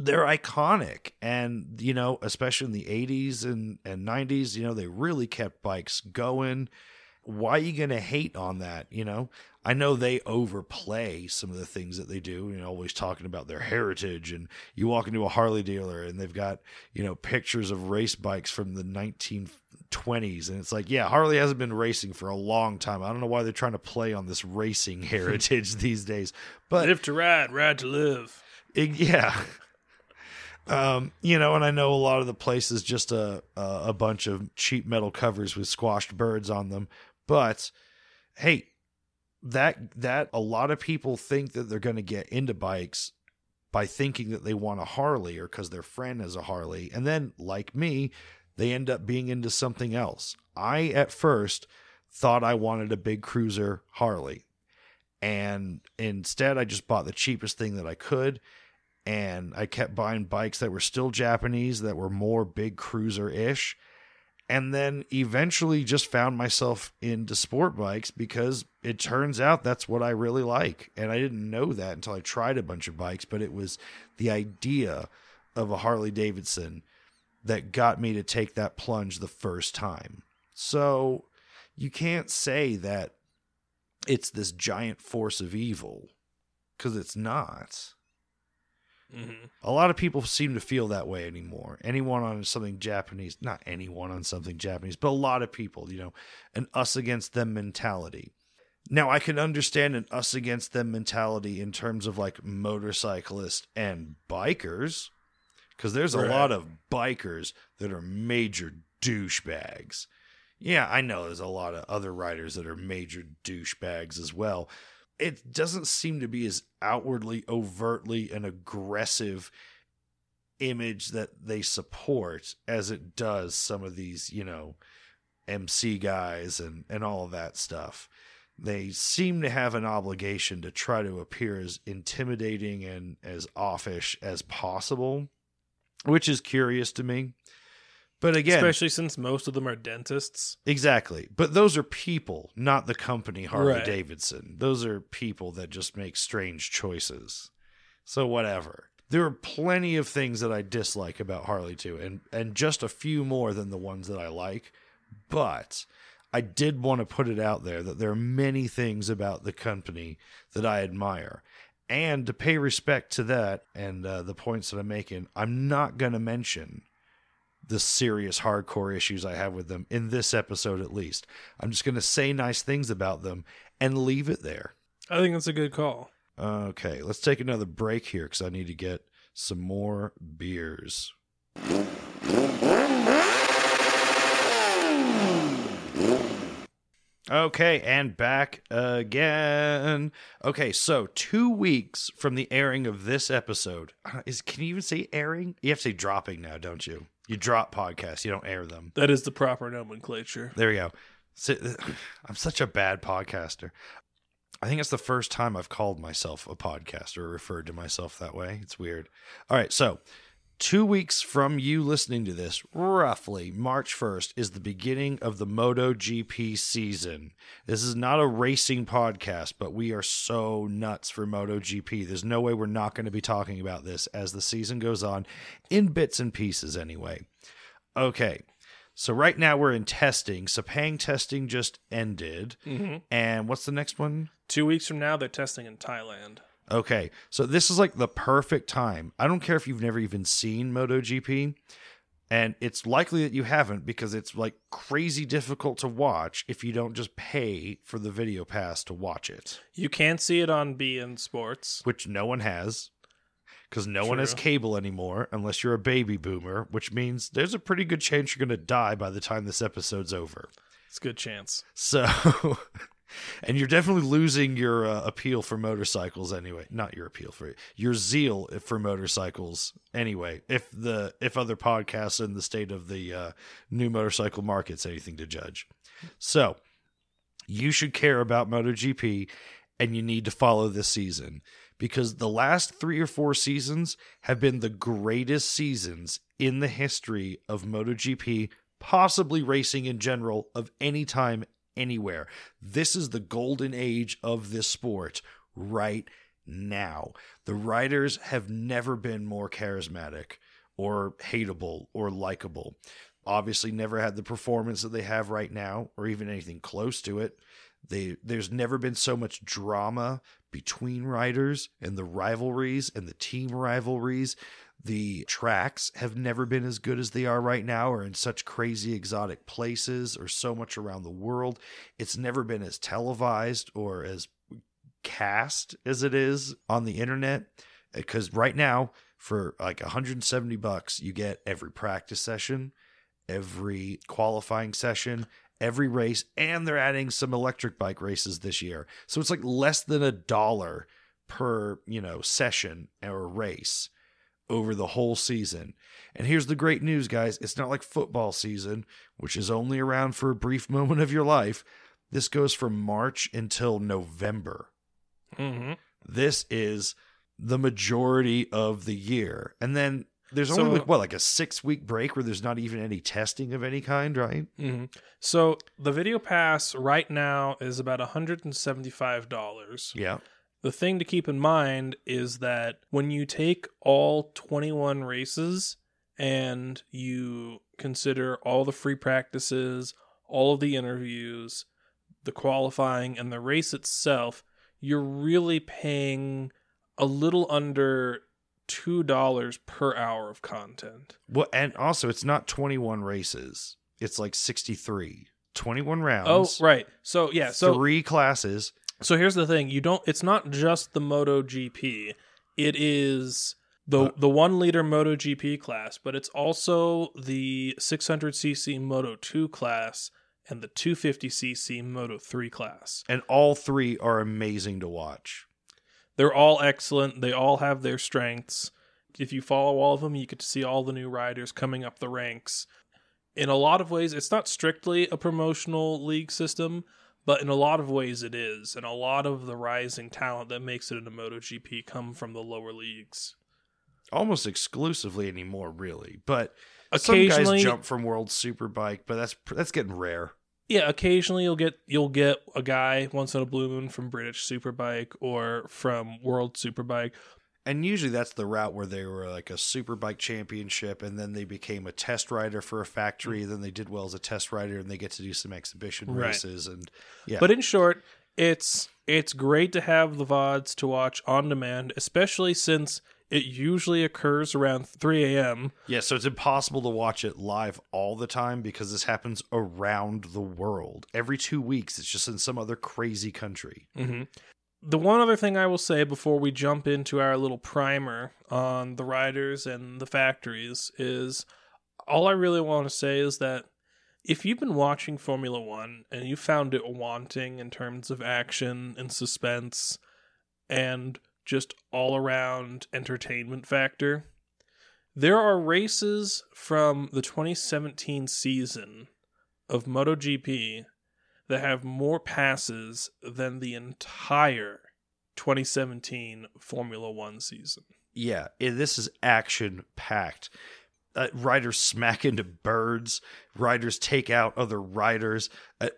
They're iconic, and you know, especially in the '80s and and '90s, you know, they really kept bikes going. Why are you gonna hate on that? You know, I know they overplay some of the things that they do, you know, always talking about their heritage. And you walk into a Harley dealer and they've got, you know, pictures of race bikes from the 1920s. And it's like, yeah, Harley hasn't been racing for a long time. I don't know why they're trying to play on this racing heritage these days. But Live to ride, ride to live. it- yeah. Um, you know, and I know a lot of the places just a a a bunch of cheap metal covers with squashed birds on them, but hey, that that a lot of people think that they're going to get into bikes by thinking that they want a Harley or cuz their friend has a Harley, and then like me, they end up being into something else. I at first thought I wanted a big cruiser Harley. And instead I just bought the cheapest thing that I could and I kept buying bikes that were still Japanese that were more big cruiser ish. And then eventually just found myself into sport bikes because it turns out that's what I really like. And I didn't know that until I tried a bunch of bikes, but it was the idea of a Harley Davidson that got me to take that plunge the first time. So you can't say that it's this giant force of evil because it's not. Hmm A lot of people seem to feel that way anymore. Anyone on something Japanese, not anyone on something Japanese, but a lot of people, you know, an us against them mentality. Now, I can understand an us against them mentality in terms of like motorcyclists and bikers, because there's a Right. lot of bikers that are major douchebags. Yeah, I know there's a lot of other riders that are major douchebags as well. It doesn't seem to be as outwardly, overtly, an aggressive image that they support as it does some of these, you know, MC guys and, and all of that stuff. They seem to have an obligation to try to appear as intimidating and as offish as possible, which is curious to me. But again, Especially since most of them are dentists. Exactly. But those are people, not the company Harley Right. Davidson. Those are people that just make strange choices. So whatever. There are plenty of things that I dislike about Harley too, and and just a few more than the ones that I like. But I did want to put it out there that there are many things about the company that I admire. And to pay respect to that and uh, the points that I'm making, I'm not going to mention the serious hardcore issues I have with them in this episode at least. I'm just going to say nice things about them and leave it there. I think that's a good call. Okay, let's take another break here because I need to get some more beers. Okay, and back again. Okay, so two weeks from the airing of this episode, uh, is can you even say airing? You have to say dropping now, don't you? You drop podcasts, you don't air them. That is the proper nomenclature. There we go. I'm such a bad podcaster. I think it's the first time I've called myself a podcaster or referred to myself that way. It's weird. All right, so two weeks from you listening to this, roughly March 1st, is the beginning of the MotoGP season. This is not a racing podcast, but we are so nuts for MotoGP. There's no way we're not going to be talking about this as the season goes on, in bits and pieces anyway. Okay. So right now we're in testing. Sepang testing just ended. Mm-hmm. And what's the next one? Two weeks from now, they're testing in Thailand. Okay, so this is like the perfect time. I don't care if you've never even seen MotoGP, and it's likely that you haven't because it's like crazy difficult to watch if you don't just pay for the video pass to watch it, You can't see it on beIN Sports. which no one has because no one has cable anymore unless you're a baby boomer, which means there's a pretty good chance you're going to die by the time this episode's over. It's a good chance. So, and you're definitely losing your uh, appeal for motorcycles anyway. Not your appeal for your zeal for motorcycles anyway. If the if other podcasts in the state of the uh, new motorcycle market's anything to judge, so you should care about MotoGP, and you need to follow this season because the last three or four seasons have been the greatest seasons in the history of MotoGP, possibly racing in general, of any time, anywhere. This is the golden age of this sport right now. The riders have never been more charismatic or hateable or likable. Obviously, never had the performance that they have right now, or even anything close to it. They, there's never been so much drama between riders and the rivalries and the team rivalries. The tracks have never been as good as they are right now, or in such crazy exotic places, or so much around the world. It's never been as televised or as cast as it is on the internet. Because right now, for like 170 bucks, you get every practice session, every qualifying session, every race, and they're adding some electric bike races this year. So it's like less than a dollar per, you know, session or race over the whole season. And here's the great news, guys. It's not like football season, which is only around for a brief moment of your life. This goes from March until November. Mm-hmm. This is the majority of the year. And then there's So- only like what, like a six week break where there's not even any testing of any kind, right? hmm So the video pass right now is about $175. Yeah. The thing to keep in mind is that when you take all 21 races and you consider all the free practices, all of the interviews, the qualifying, and the race itself, you're really paying a little under $2 per hour of content. Well, and also it's not 21 races. It's like 63. 21 rounds. Oh, right. So, yeah. So, three classes. So here's the thing: you don't. It's not just the Moto GP. It is the Uh, the one liter Moto GP class, but it's also the 600cc Moto 2 class and the 250cc Moto 3 class. And all three are amazing to watch. They're all excellent. They all have their strengths. If you follow all of them, you get to see all the new riders coming up the ranks. In a lot of ways, it's not strictly a promotional league system, but in a lot of ways it is. And a lot of the rising talent that makes it into MotoGP come from the lower leagues. Almost exclusively anymore, really. But Occasionally- some guys jump from World Superbike, but that's that's getting rare. Yeah, occasionally you'll get you'll get a guy once in a blue moon from British Superbike or from World Superbike. And usually that's the route where they were like a superbike championship and then they became a test rider for a factory. Then they did well as a test rider and they get to do some exhibition Right. races. And yeah, But in short, it's it's great to have the VODs to watch on demand, especially since it usually occurs around 3 a.m. yeah, so it's impossible to watch it live all the time because this happens around the world. Every two weeks, it's just in some other crazy country. Mm-hmm. The one other thing I will say before we jump into our little primer on the riders and the factories is all I really want to say is that if you've been watching Formula One and you found it wanting in terms of action and suspense and just all around entertainment factor, There are races from the 2017 season of MotoGP that have more passes than the entire 2017 Formula One season. Yeah, this is action packed. Uh, riders smack into birds. Riders take out other riders. Uh,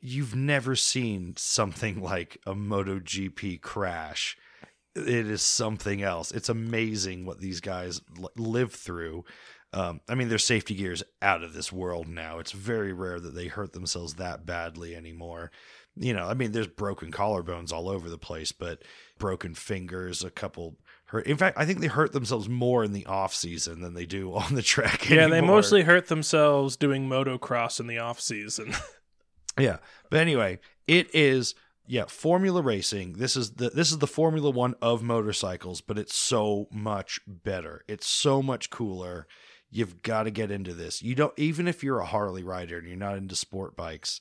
you've never seen something like a MotoGP crash. It is something else. It's amazing what these guys live through. Um, I mean, their safety gear is out of this world now. It's very rare that they hurt themselves that badly anymore. You know, I mean, there's broken collarbones all over the place, but broken fingers, a couple hurt. In fact, I think they hurt themselves more in the off season than they do on the track. Yeah, they mostly hurt themselves doing motocross in the off season. Yeah. But anyway, it is yeah, Formula Racing. This is the this is the Formula 1 of motorcycles, but it's so much better. It's so much cooler. You've got to get into this. You don't even if you're a Harley rider and you're not into sport bikes,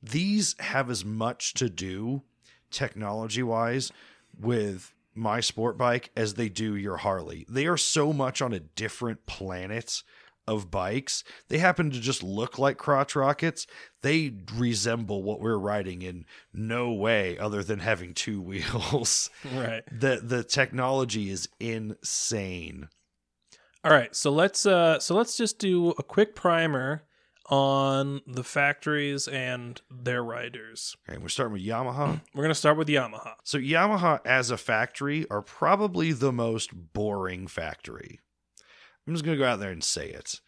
these have as much to do technology-wise with my sport bike as they do your Harley. They are so much on a different planet of bikes. They happen to just look like crotch rockets. They resemble what we're riding in no way other than having two wheels. right. the the technology is insane. All right, so let's uh so let's just do a quick primer on the factories and their riders. Okay, we're starting with Yamaha. We're going to start with Yamaha. So Yamaha as a factory are probably the most boring factory. I'm just gonna go out there and say it.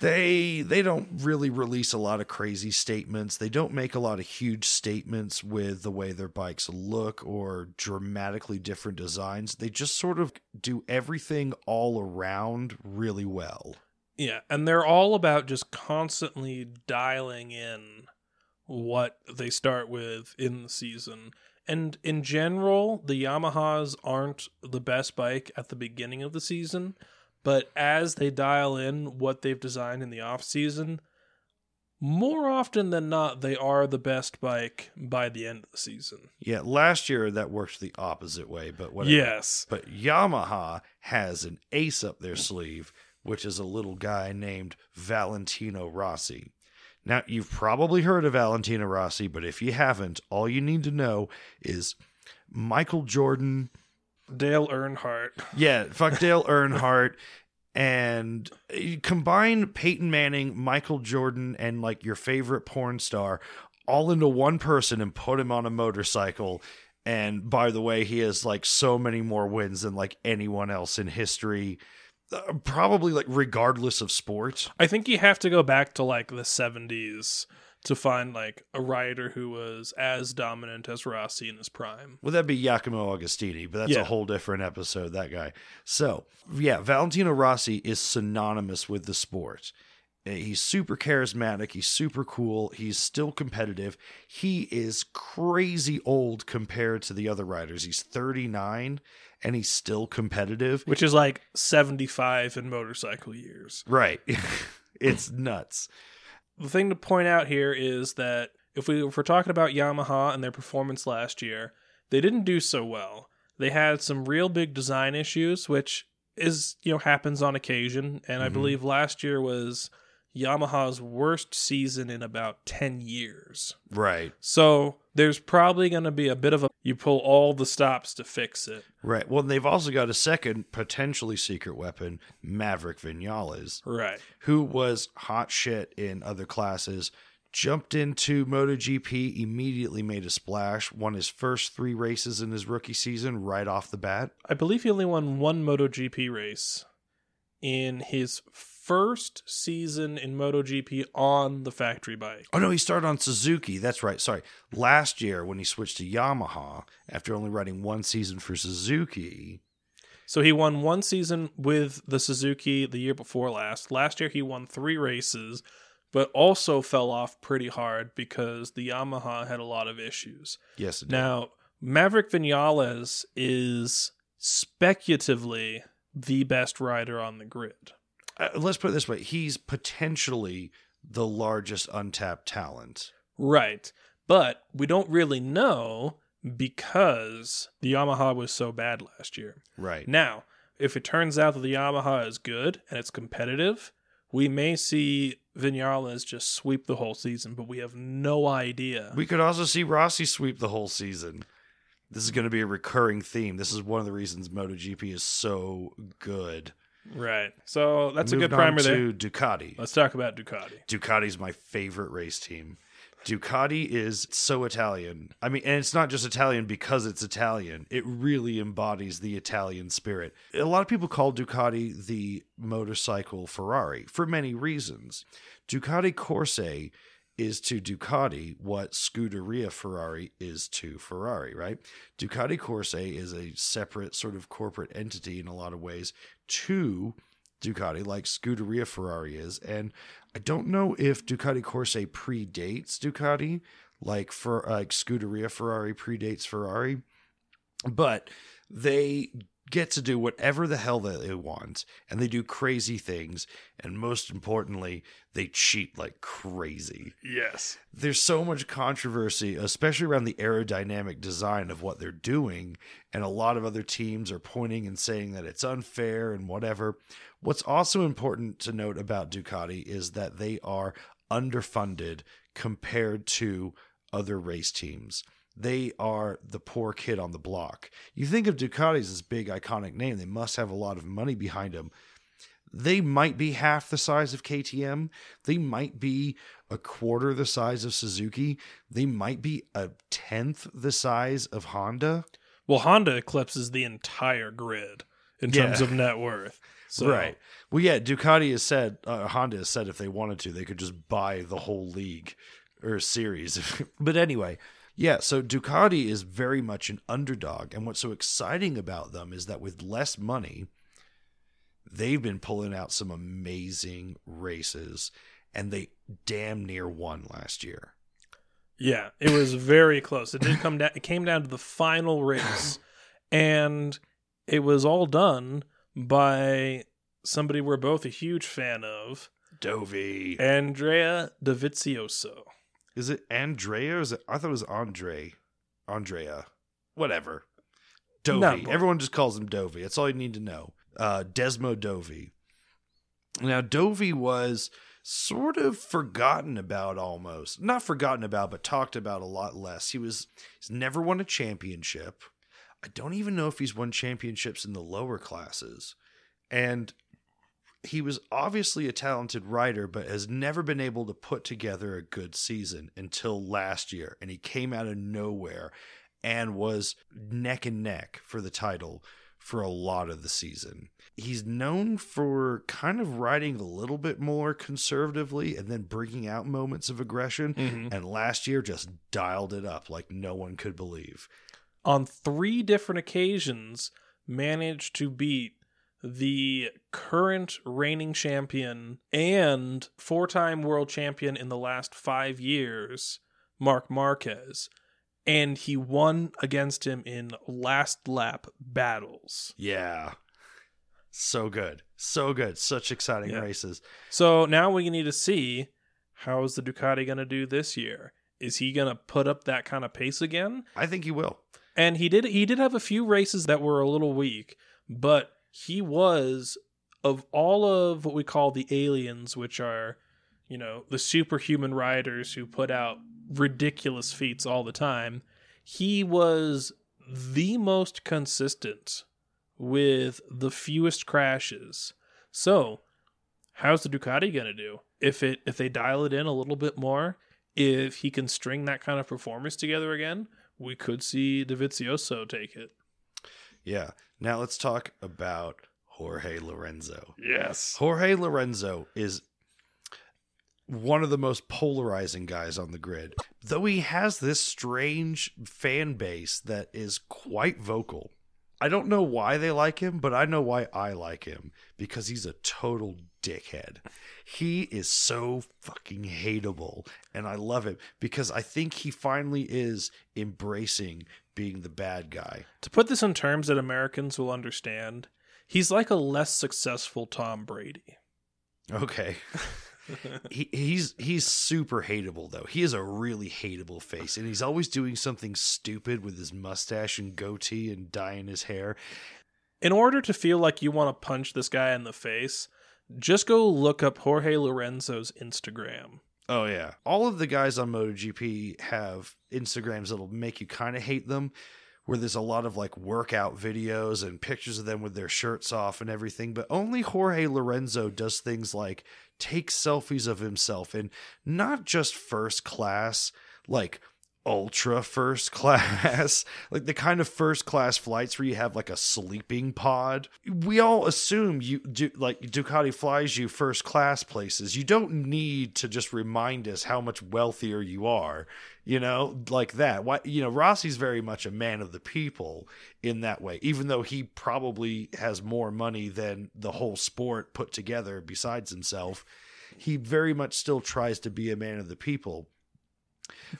They they don't really release a lot of crazy statements. They don't make a lot of huge statements with the way their bikes look or dramatically different designs. They just sort of do everything all around really well. Yeah, and they're all about just constantly dialing in what they start with in the season. And in general, the Yamahas aren't the best bike at the beginning of the season, but as they dial in what they've designed in the off season, more often than not, they are the best bike by the end of the season. Yeah, last year that worked the opposite way, but whatever. Yes. But Yamaha has an ace up their sleeve, which is a little guy named Valentino Rossi. Now, you've probably heard of Valentino Rossi, but if you haven't, all you need to know is Michael Jordan, Dale Earnhardt. yeah, fuck Dale Earnhardt, and you combine Peyton Manning, Michael Jordan, and like your favorite porn star all into one person and put him on a motorcycle. And by the way, he has like so many more wins than like anyone else in history. Uh, probably like regardless of sport. I think you have to go back to like the 70s to find like a rider who was as dominant as Rossi in his prime. Well, that'd be Giacomo Agostini, but that's Yeah. a whole different episode, that guy. So, yeah, Valentino Rossi is synonymous with the sport. Uh, He's super charismatic. He's super cool. He's still competitive. He is crazy old compared to the other riders. He's 39 and he's still competitive. Which is like 75 in motorcycle years. Right. it's nuts. The thing to point out here is that if, we, if we're talking about Yamaha and their performance last year, they didn't do so well. They had some real big design issues, which is, you know, happens on occasion. And I Mhm. believe last year was Yamaha's worst season in about 10 years. Right. So there's probably going to be a bit of a you pull all the stops to fix it. Right. Well, they've also got a second potentially secret weapon, Maverick Vinales. Right. who was hot shit in other classes, jumped into MotoGP, immediately made a splash, won his first three races in his rookie season right off the bat. I believe he only won one MotoGP race in his first season in MotoGP on the factory bike. Oh no, he started on Suzuki. That's right. Sorry. Last year when he switched to Yamaha after only riding one season for Suzuki. So he won one season with the Suzuki the year before last. Last year he won 3 races but also fell off pretty hard because the Yamaha had a lot of issues. Yes, it did. Now, Maverick Vinales is speculatively the best rider on the grid. Uh, let's put it this way: he's potentially the largest untapped talent. Right. But we don't really know because the Yamaha was so bad last year. Right. Now, if it turns out that the Yamaha is good and it's competitive, we may see Vinales just sweep the whole season, but we have no idea. We could also see Rossi sweep the whole season. This is going to be a recurring theme. This is one of the reasons MotoGP is so good. Right. So that's a good Moving on primer there. to Ducati. Let's talk about Ducati. Ducati's my favorite race team. Ducati is so Italian. I mean, and it's not just Italian because it's Italian. It really embodies the Italian spirit. A lot of people call Ducati the motorcycle Ferrari for many reasons. Ducati Corse is to Ducati what Scuderia Ferrari is to Ferrari, right? Ducati Corse is a separate sort of corporate entity in a lot of ways to Ducati, like Scuderia Ferrari is. And I don't know if Ducati Corse predates Ducati, like for like Scuderia Ferrari predates Ferrari, but they get to do whatever the hell that they want, and they do crazy things, and most importantly, they cheat like crazy Yes. there's so much controversy, especially around the aerodynamic design of what they're doing. And a lot of other teams are pointing and saying that it's unfair and whatever. What's also important to note about Ducati is that they are underfunded compared to other race teams. They are the poor kid on the block. You think of Ducati as this big iconic name, they must have a lot of money behind them they might be half the size of KTM. They might be a quarter the size of Suzuki. They might be a tenth the size of Honda. Well, Honda eclipses the entire grid in terms Yeah. of net worth. So, Right. Well, yeah, Ducati has said, uh, Honda has said if they wanted to, they could just buy the whole league or series. but anyway, yeah, so Ducati is very much an underdog. And what's so exciting about them is that with less money, they've been pulling out some amazing races and they damn near won last year. Yeah, it was very close. It did come down. It came down to the final race, and it was all done by somebody we're both a huge fan of, Dovey. Andrea Dovizioso. Is it Andrea or is it? I thought it was Andre. Andrea. Whatever. Dovey. important. Everyone just calls him Dovey. That's all you need to know. Uh, Desmo Dovey. Now, Dovey was sort of forgotten about almost. Not forgotten about, but talked about a lot less. He was he's never won a championship. I don't even know if he's won championships in the lower classes. And he was obviously a talented writer, but has never been able to put together a good season until last year. And he came out of nowhere and was neck and neck for the title for a lot of the season. He's known for kind of writing a little bit more conservatively and then bringing out moments of aggression. Mhm. And last year just dialed it up like no one could believe. On three different occasions, managed to beat the current reigning champion and four-time world champion in the last five years, Marc Marquez, and he won against him in last lap battles. Yeah. So good. So good. Such exciting Yeah. races. So now we need to see how is the Ducati going to do this year? Is he going to put up that kind of pace again? I think he will. And he did he did have a few races that were a little weak, but he was of all of what we call the aliens, which are, you know, the superhuman riders who put out ridiculous feats all the time, he was the most consistent with the fewest crashes. So, how's the Ducati going to do? If it if they dial it in a little bit more, if he can string that kind of performance together again, we could see Dovizioso take it. Yeah. Now let's talk about Jorge Lorenzo. Yes. Jorge Lorenzo is one of the most polarizing guys on the grid. Though he has this strange fan base that is quite vocal. I don't know why they like him, but I know why I like him because he's a total dickhead. He is so fucking hateable and I love him because I think he finally is embracing being the bad guy. To put this in terms that Americans will understand, he's like a less successful Tom Brady. Okay. he, he's he's super hateable though. He is a really hateable face, and he's always doing something stupid with his mustache and goatee and dyeing his hair. in order to feel like you want to punch this guy in the face, just go look up Jorge Lorenzo's Instagram. Oh yeah. All of the guys on MotoGP have Instagrams that'll make you kind of hate them where there's a lot of like workout videos and pictures of them with their shirts off and everything, but only Jorge Lorenzo does things like take selfies of himself in not just first class, like ultra first class, like the kind of first class flights where you have like a sleeping pod. We all assume you do like Ducati flies you first class places. You don't need to just remind us how much wealthier you are, you know, like that. Why you know, Rossi's very much a man of the people in that way, even though he probably has more money than the whole sport put together besides himself. He very much still tries to be a man of the people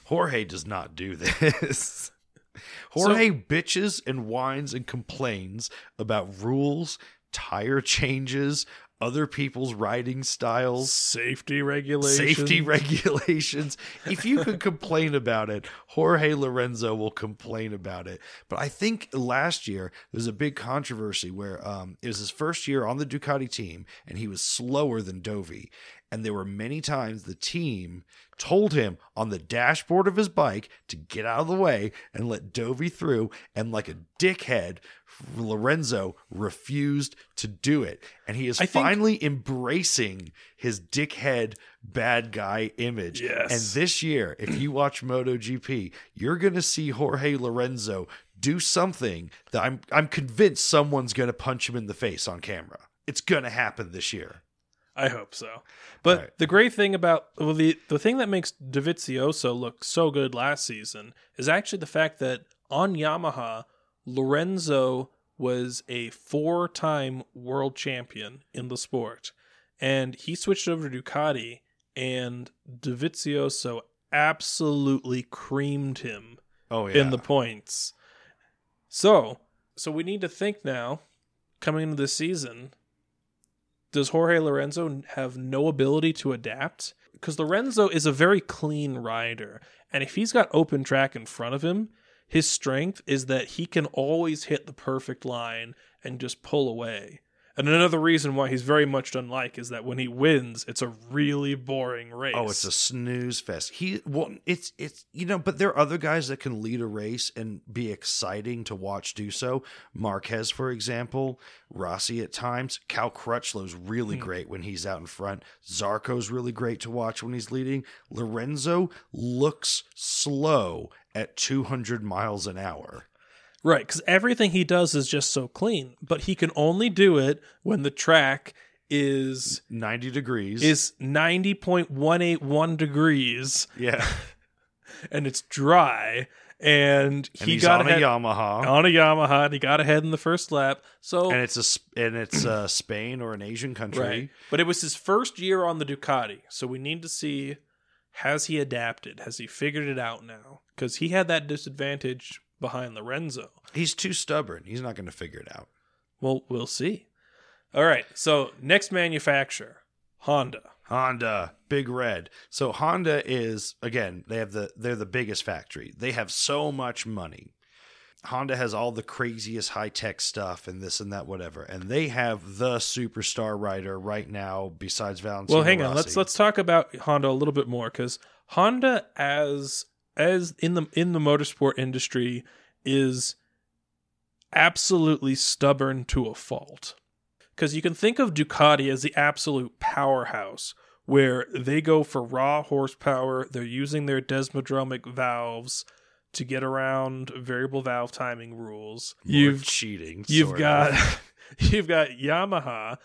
Jorge does not do this. Jorge bitches and whines and complains about rules, tire changes, other people's riding styles, Safety regulations. safety regulations. If you could complain about it, Jorge Lorenzo will complain about it. But I think last year there was a big controversy where um, it was his first year on the Ducati team and he was slower than Dovi. And there were many times the team told him on the dashboard of his bike to get out of the way and let Dovi through. And like a dickhead, Lorenzo refused to do it. And he is I think- finally embracing his dickhead bad guy image. Yes. And this year, if you watch MotoGP, you're going to see Jorge Lorenzo do something that I'm I'm convinced someone's going to punch him in the face on camera. It's going to happen this year. I hope so. But Right. the great thing about well, the the thing that makes Dovizioso look so good last season is actually the fact that on Yamaha, Lorenzo was a four-time world champion in the sport, and he switched over to Ducati, and Dovizioso absolutely creamed him Oh yeah. in the points. So, so we need to think now, coming into this season, does Jorge Lorenzo have no ability to adapt? Because Lorenzo is a very clean rider, and if he's got open track in front of him, his strength is that he can always hit the perfect line and just pull away. And another reason why he's very much unlike is that when he wins, it's a really boring race. Oh, it's a snooze fest. He well, it's it's you know, but there are other guys that can lead a race and be exciting to watch do so. Marquez, for example, Rossi at times. Cal Crutchlow's really hmm. great when he's out in front. Zarco's really great to watch when he's leading. Lorenzo looks slow at 200 miles an hour. Right, because everything he does is just so clean, but he can only do it when the track is 90 degrees. is ninety point one eight one degrees yeah. and it's dry, and And he he's got on ahead a Yamaha. on a Yamaha. And he got ahead in the first lap, so and it's a and it's uh, Spain or an Asian country. right. But it was his first year on the Ducati, so we need to see has he adapted? Has he figured it out now? Because he had that disadvantage behind Lorenzo. He's too stubborn. He's not going to figure it out. Well, we'll see. All right. So next manufacturer, Honda. Honda, Big Red. So Honda is again, they have the they're the biggest factory. They have so much money. Honda has all the craziest high tech stuff and this and that, whatever. And they have the superstar rider right now, besides Valentino. Well, hang on. Rossi. Let's let's talk about Honda a little bit more because Honda, as as in the in the motorsport industry, is absolutely stubborn to a fault. Because you can think of Ducati as the absolute powerhouse, where they go for raw horsepower. They're using their desmodromic valves to get around variable valve timing rules. You've cheating. You've got of. you've got Yamaha.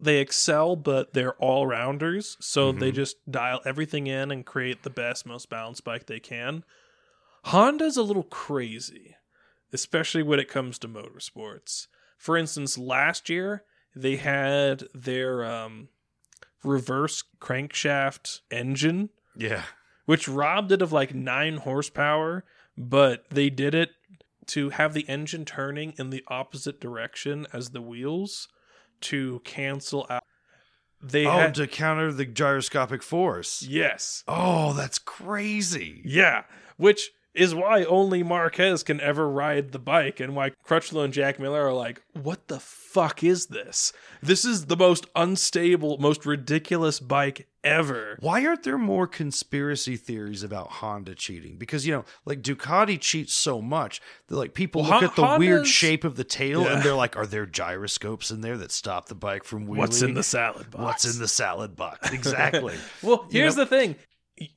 They excel, but they're all rounders, so they just dial everything in and create the best, most balanced bike they can. Honda's a little crazy, especially when it comes to motorsports. For instance, last year they had their um, reverse crankshaft engine yeah. which robbed it of like nine horsepower, but they did it to have the engine turning in the opposite direction as the wheels to cancel out. They Oh, had to counter the gyroscopic force. yes, Oh, that's crazy. yeah, which is why only Marquez can ever ride the bike and why Crutchlow and Jack Miller are like, what the fuck is this? This is the most unstable, most ridiculous bike ever. Why aren't there more conspiracy theories about Honda cheating? Because you know, like Ducati cheats so much that like people Well, look Hon- at the weird shape of the tail Yeah. and they're like, "Are there gyroscopes in there that stop the bike from wheeling?" What's in the salad box? What's in the salad box? Exactly. Well, You here's know- the thing.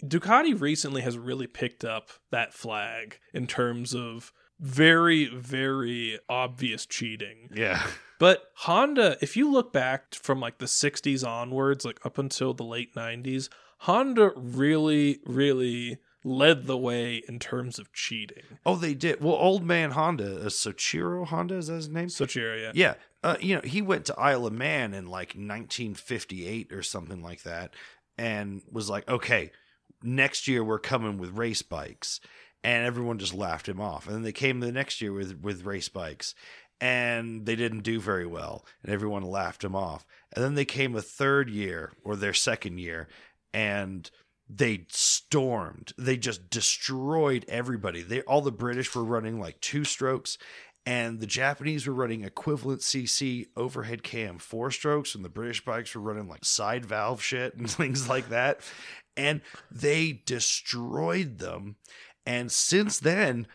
Ducati recently has really picked up that flag in terms of very, very obvious cheating. yeah. But Honda, if you look back from like the 60s onwards, like up until the late 90s, Honda really, really led the way in terms of cheating. Oh, they did. Well, old man Honda, uh, Soichiro Honda, is that his name? Sochiro, yeah. Yeah. Uh, you know, he went to Isle of Man in like 1958 or something like that and was like, okay, next year we're coming with race bikes. And everyone just laughed him off. And then they came the next year with, with race bikes and they didn't do very well. And everyone laughed him off. And then they came a third year or their second year and they stormed. They just destroyed everybody. They all the British were running like two strokes and the Japanese were running equivalent CC overhead cam four strokes, and the British bikes were running like side valve shit and things like that. And they destroyed them. And since then,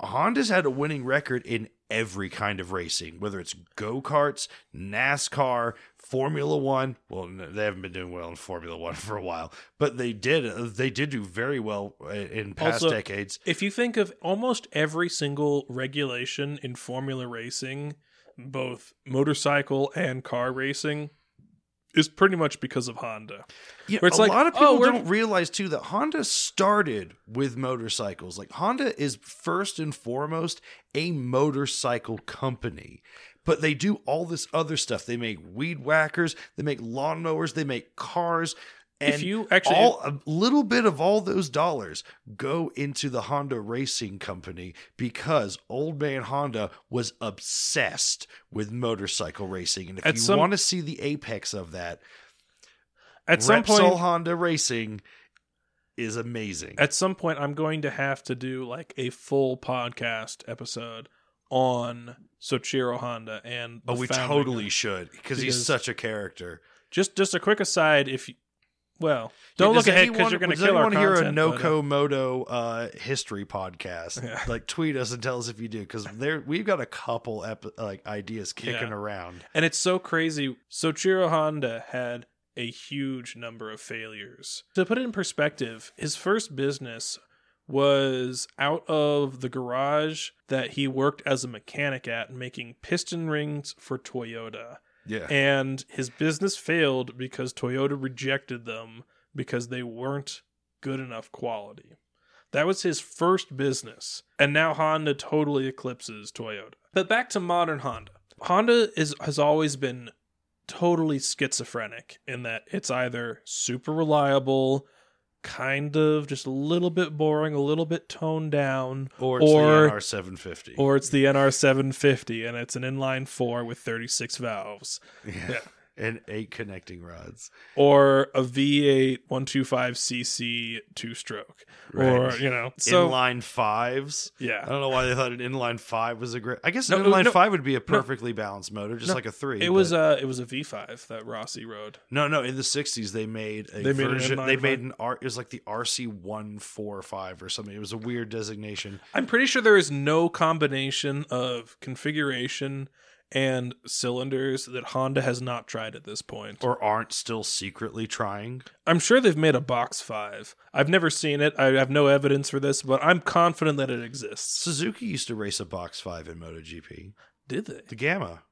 Honda's had a winning record in every kind of racing, whether it's go karts, NASCAR, Formula One. Well, they haven't been doing well in Formula One for a while, but they did. uh, They did do very well uh, in past Also- decades. If you think of almost every single regulation in Formula racing, both motorcycle and car racing, is pretty much because of Honda. Yeah, Where it's a like, lot of oh, people we're- don't realize too that Honda started with motorcycles. Like Honda is first and foremost a motorcycle company. But they do all this other stuff. They make weed whackers, they make lawnmowers, they make cars. And If you actually- all a little bit of all those dollars go into the Honda Racing Company because old man Honda was obsessed with motorcycle racing. And if you some- want to see the apex of that, At some Repsol point, Honda Racing is amazing. at some point, I'm going to have to do like a full podcast episode on Soichiro Honda and oh, the we founding totally should because he's such a character. Just just a quick aside, if you, well, don't Yeah, look ahead because you're going to kill our anyone hear a content. uh, Noco Moto uh, history podcast? Yeah. Like tweet us and tell us if you do because there we've got a couple ep- like ideas kicking Yeah. around. And it's so crazy. Soichiro Honda had a huge number of failures. To put it in perspective, his first business was out of the garage that he worked as a mechanic at making piston rings for Toyota. Yeah, And his business failed because Toyota rejected them because they weren't good enough quality. That was his first business. And now Honda totally eclipses Toyota. But back to modern Honda. Honda is has always been totally schizophrenic in that it's either super reliable, kind of just a little bit boring, a little bit toned down, or it's or- the NR seven fifty. or it's the NR750 and it's an inline 4 with 36 valves. yeah. yeah. And eight connecting rods. or a V8 125cc two stroke, or you know, so inline fives. Yeah, I don't know why they thought an inline five was a great. I guess No, an inline no, five would be a perfectly balanced motor, just No, like a three. it was but- uh it was a V5 that Rossi rode. no, no. In the '60s, they made a They made an version. inline they made an R. It was like the RC one four five or something. It was a weird designation. I'm pretty sure there is no combination of configuration and cylinders that Honda has not tried at this point. or aren't still secretly trying. I'm sure they've made a box 5. I've never seen it. I have no evidence for this, but I'm confident that it exists. Suzuki used to race a box five in MotoGP. Did they? The Gamma,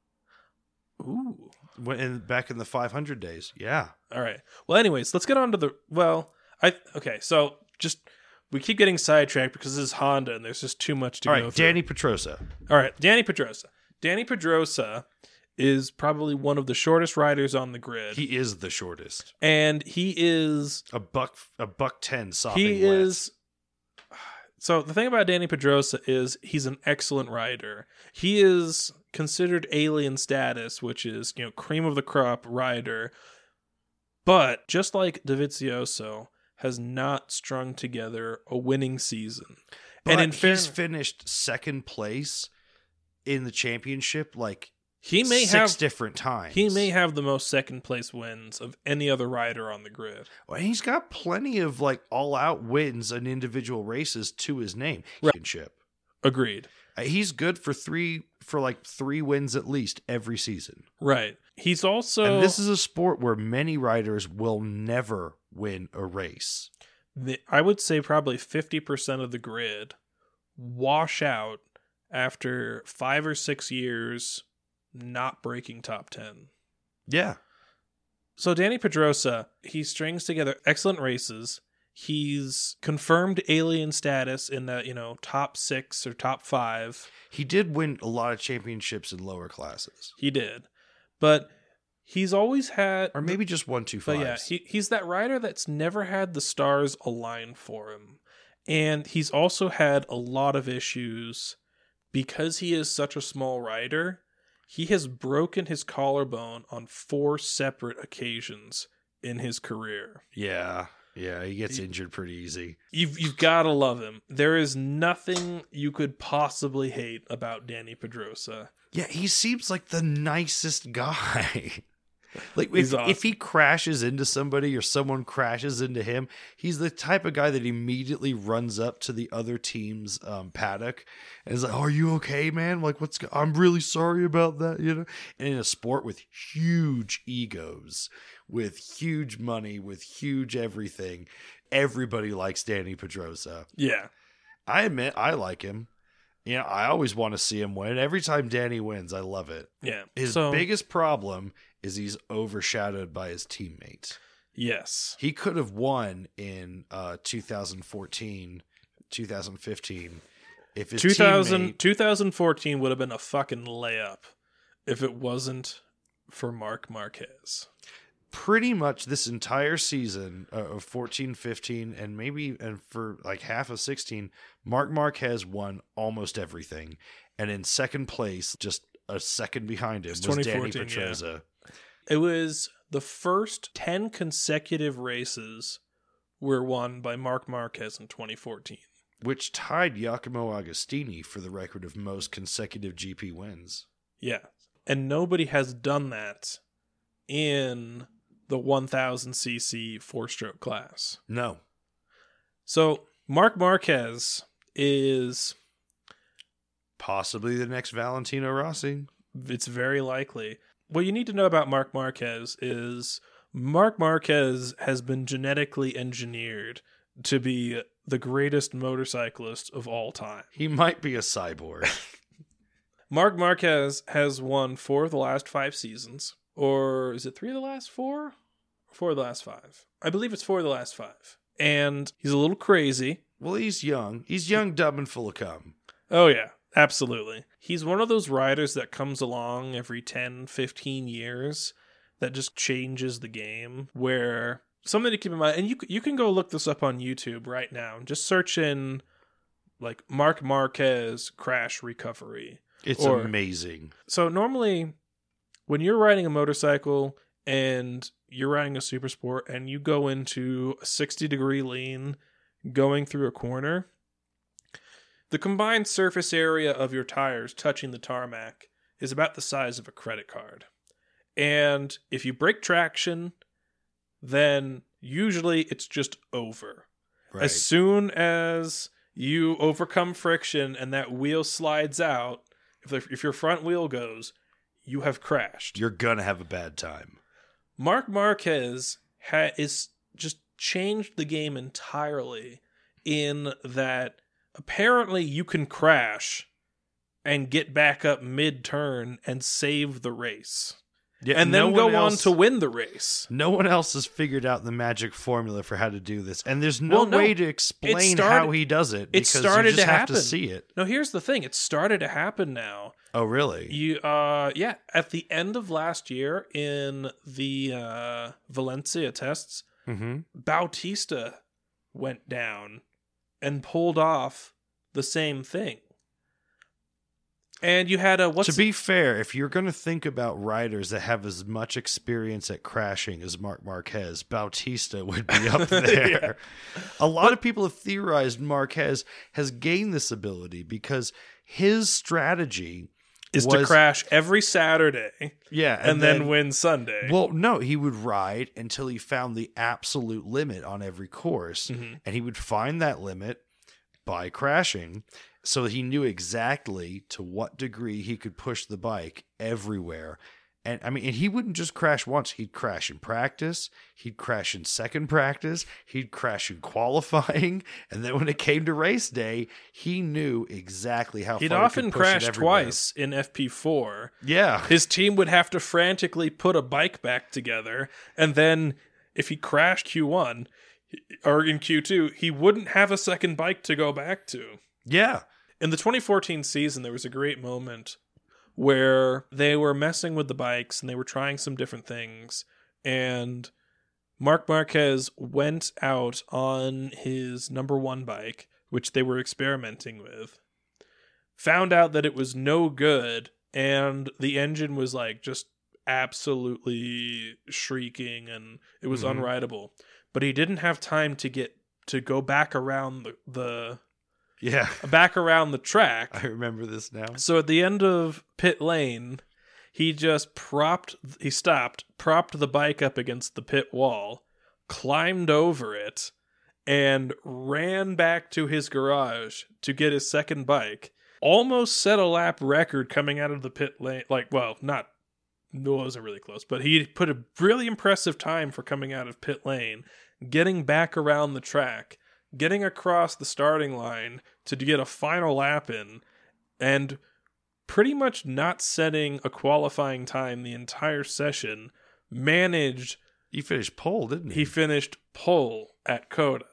Ooh. when in, back in the 500 days. Yeah, All right. Well, anyways, let's get on to the. Well, I okay. So just we keep getting sidetracked because this is Honda, and there's just too much to all go right. through. Danny Pedrosa. All right, Danny Pedrosa. Danny Pedrosa is probably one of the shortest riders on the grid, He is the shortest. and he is A buck, a buck ten. Sopping he wet. is. So the thing about Danny Pedrosa is he's an excellent rider. He is considered alien status, which is you know cream of the crop rider. But just like Dovizioso has not strung together a winning season. But and in he's fairness, finished second place in the championship like he may six have different times. he may have the most second place wins of any other rider on the grid. Well, he's got plenty of like all out wins in individual races to his name. Championship. Agreed. Uh, He's good for three for like three wins at least every season. Right. He's also and this is a sport where many riders will never win a race. the, I would say probably 50% of the grid wash out after 5 or 6 years not breaking top 10. Yeah. So Danny Pedrosa, he strings together excellent races. He's confirmed alien status in the, you know, top 6 or top 5. He did win a lot of championships in lower classes. He did. But he's always had Or maybe just one two five. Yeah, he, he's that rider that's never had the stars align for him. And he's also had a lot of issues because he is such a small rider. He has broken his collarbone on four separate occasions in his career. yeah. Yeah, he gets He- injured pretty easy. You've you've got to love him. There is nothing you could possibly hate about Danny Pedrosa. Yeah, he seems like the nicest guy. Like if, awesome. if he crashes into somebody or someone crashes into him, he's the type of guy that immediately runs up to the other team's um, paddock and is like, "Are you okay, man? Like, what's? Go- I'm really sorry about that." You know. And in a sport with huge egos, with huge money, with huge everything, everybody likes Danny Pedrosa. Yeah. I admit I like him. You know, I always want to see him win. Every time Danny wins, I love it. Yeah. His so, biggest problem is he's overshadowed by his teammates. Yes. He could have won in uh, 2014, 2015 if his 2000, teammate 2014 would have been a fucking layup if it wasn't for Marc Marquez. pretty much this entire season uh, of 14, 15, and maybe and for like half of 16, Marc Marquez won almost everything. And in second place, just a second behind him, It's was Danny 2014, yeah. It was the first 10 consecutive races were won by Marc Marquez in 2014. which tied Giacomo Agostini for the record of most consecutive GP wins. Yeah. And nobody has done that in the 1000cc four stroke class. No. So Marc Marquez is, Possibly the next Valentino Rossi. it's very likely. What you need to know about Marc Marquez is Marc Marquez has been genetically engineered to be the greatest motorcyclist of all time. He might be a cyborg. Mark Marquez has won four of the last five seasons. Or is it three of the last four? Four of the last five. I believe it's four of the last five. And he's a little crazy. well, he's young. He's young, dumb, and full of cum. Oh, yeah, absolutely. He's one of those riders that comes along every 10, 15 years that just changes the game. Where something to keep in mind, and you, you can go look this up on YouTube right now. Just search in like Marc Marquez crash recovery. It's Or- amazing. So normally, when you're riding a motorcycle and you're riding a super sport and you go into a 60 degree lean going through a corner, the combined surface area of your tires touching the tarmac is about the size of a credit card. And if you break traction, then usually it's just over. Right. As soon as you overcome friction and that wheel slides out, if, the, if your front wheel goes, you have crashed. You're going to have a bad time. Mark Marquez ha- is just changed the game entirely in that apparently you can crash and get back up mid turn and save the race. Yeah, And then no go one on to win the race. No one else has figured out the magic formula for how to do this, and there's no, Well, no. way to explain started- how he does it. it Because started you just to have happen. to see it. Now here's the thing, it started to happen now. Oh, really? You uh yeah, at the end of last year in the uh Valencia tests, mm-hmm. Bautista went down and pulled off the same thing. And you had a what's to be fair, if you're going to think about riders that have as much experience at crashing as Marc Marquez, Bautista would be up there. A lot of people have theorized Marquez has gained this ability because his strategy is to crash every Saturday yeah, and, then, win Sunday. Well, no, he would ride until he found the absolute limit on every course, Mhm. and he would find that limit by crashing. So he knew exactly to what degree he could push the bike everywhere. And I mean, and he wouldn't just crash once. He'd crash in practice. He'd crash in second practice. He'd crash in qualifying. And then when it came to race day, he knew exactly how He'd far he often could push crash twice in FP4. Yeah. His team would have to frantically put a bike back together, and then if he crashed Q1 or in Q2, he wouldn't have a second bike to go back to. Yeah. In the 2014 season, there was a great moment where they were messing with the bikes and they were trying some different things. And Marc Marquez went out on his number one bike, which they were experimenting with, found out that it was no good, and the engine was like just absolutely shrieking and it was Mhm. unrideable. But he didn't have time to get to go back around the, the Yeah. back around the track. I remember this now. So at the end of pit lane, he just propped, he stopped, propped the bike up against the pit wall, climbed over it, and ran back to his garage to get his second bike. Almost set a lap record coming out of the pit lane. Like, well, not, no, it wasn't really close, but he put a really impressive time for coming out of pit lane, getting back around the track, getting across the starting line to get a final lap in, and pretty much not setting a qualifying time the entire session, managed He finished pole, didn't he? he finished pole at COTA.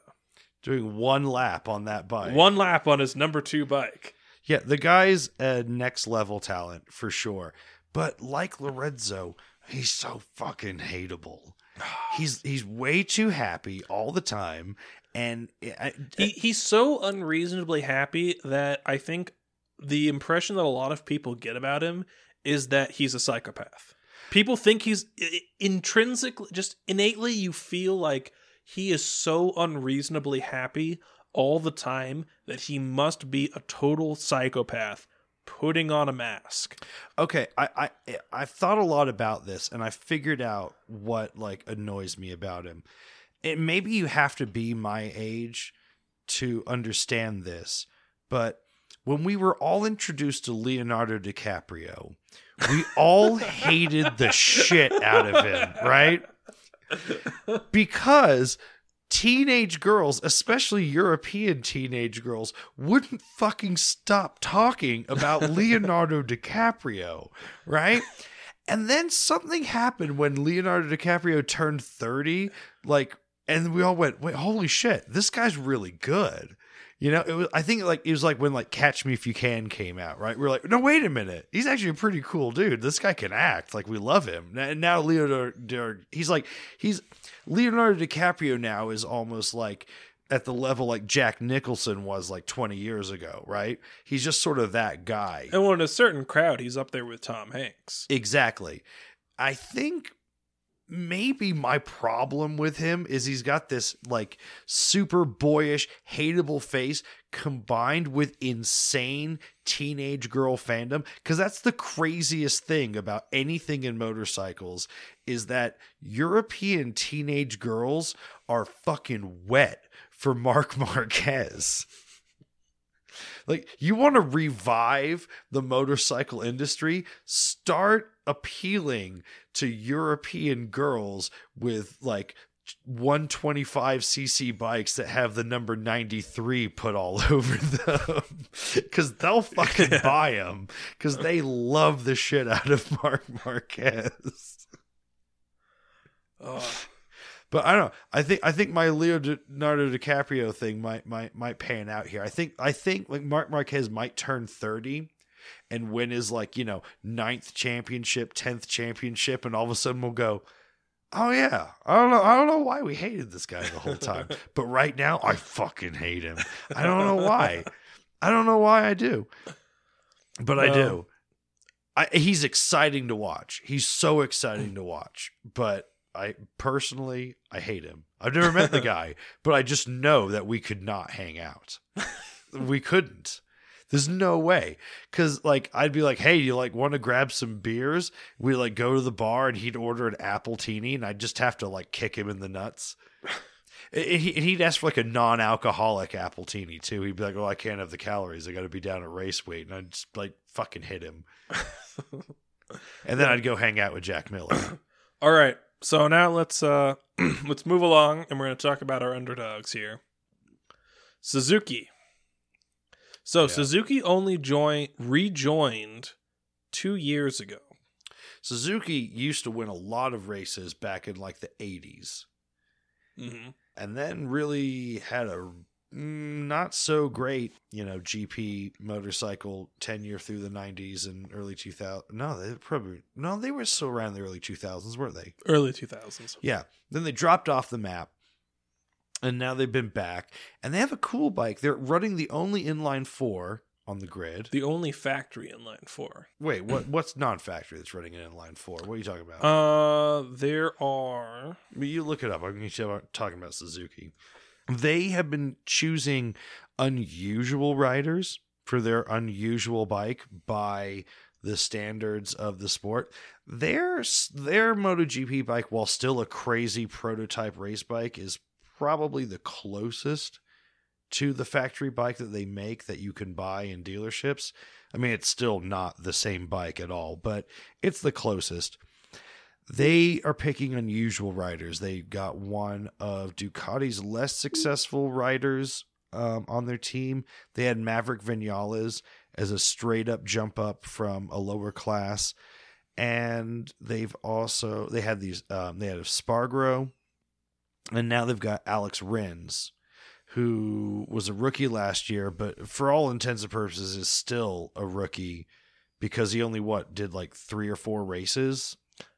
Doing one lap on that bike. One lap on his number two bike. Yeah, the guy's a next level talent for sure. But like Lorenzo, he's so fucking hateable. He's he's way too happy all the time, and I, He he's so unreasonably happy that I think the impression that a lot of people get about him is that he's a psychopath. People think he's intrinsically just innately you feel like he is so unreasonably happy all the time that he must be a total psychopath putting on a mask. okay, I I I've thought a lot about this, and I figured out what like annoys me about him. And maybe you have to be my age to understand this, but when we were all introduced to Leonardo DiCaprio, we all hated the shit out of him, right? Because teenage girls, especially European teenage girls, wouldn't fucking stop talking about Leonardo DiCaprio, right? And then something happened when Leonardo DiCaprio turned 30, like, and we all went, wait, holy shit, this guy's really good. You know, it was. I think like it was like when like Catch Me If You Can came out, right? We are like, no, wait a minute, he's actually a pretty cool dude. This guy can act. Like we love him. And now Leonardo, he's like he's Leonardo DiCaprio now is almost like at the level like Jack Nicholson was like 20 years ago, right? He's just sort of that guy. And well, in a certain crowd, he's up there with Tom Hanks. Exactly. I think maybe my problem with him is he's got this like super boyish, hateable face combined with insane teenage girl fandom. Cause that's the craziest thing about anything in motorcycles is that European teenage girls are fucking wet for Mark Marquez. Like, you want to revive the motorcycle industry? Start appealing to European girls with like 125cc bikes that have the number 93 put all over them because they'll fucking buy them because they love the shit out of Marc Marquez. Ugh. But I don't know. I think I think my Leonardo DiCaprio thing might might might pan out here. I think I think like Marc Marquez might turn thirty and win his like you know ninth championship, tenth championship, and all of a sudden we'll go, oh yeah, I don't know, I don't know why we hated this guy the whole time, but right now I fucking hate him. I don't know why. I don't know why I do. but I do. I, he's exciting to watch. He's so exciting to watch. But I personally, I hate him. I've never met the guy, but I just know that we could not hang out. we couldn't. There's no way. Cause like I'd be like, hey, you like want to grab some beers? We like go to the bar and he'd order an apple teeny and I'd just have to like kick him in the nuts. And he- and he'd ask for like a non-alcoholic apple teeny too. He'd be like, "Oh, I can't have the calories. I got to be down at race weight," and I'd just like fucking hit him. and then I'd go hang out with Jack Miller. All right. So now let's uh let's move along and we're going to talk about our underdogs here. Suzuki. So Suzuki only joined rejoined 2 years ago. Suzuki used to win a lot of races back in like the '80s, Mhm. and then really had a not so great, you know, GP motorcycle tenure through the '90s and early 2000. No, they probably no, they were still around the early 2000s, weren't they? Early 2000s. Yeah. Then they dropped off the map. And now they've been back. And they have a cool bike. They're running the only inline four on the grid. The only factory inline 4. Wait, what what's non factory that's running an inline four? What are you talking about? Uh there are mean, you look it up. I'm to talking about Suzuki. They have been choosing unusual riders for their unusual bike by the standards of the sport. Their their MotoGP bike, while still a crazy prototype race bike, is probably the closest to the factory bike that they make that you can buy in dealerships. I mean, it's still not the same bike at all, but it's the closest they are picking unusual riders. They got one of Ducati's less successful riders um, on their team. They had Maverick Vinales as a straight up jump up from a lower class, and they've also they had these um, they had Espargaro, and now they've got Alex Rins, who was a rookie last year, but for all intents and purposes is still a rookie because he only what did like three or four races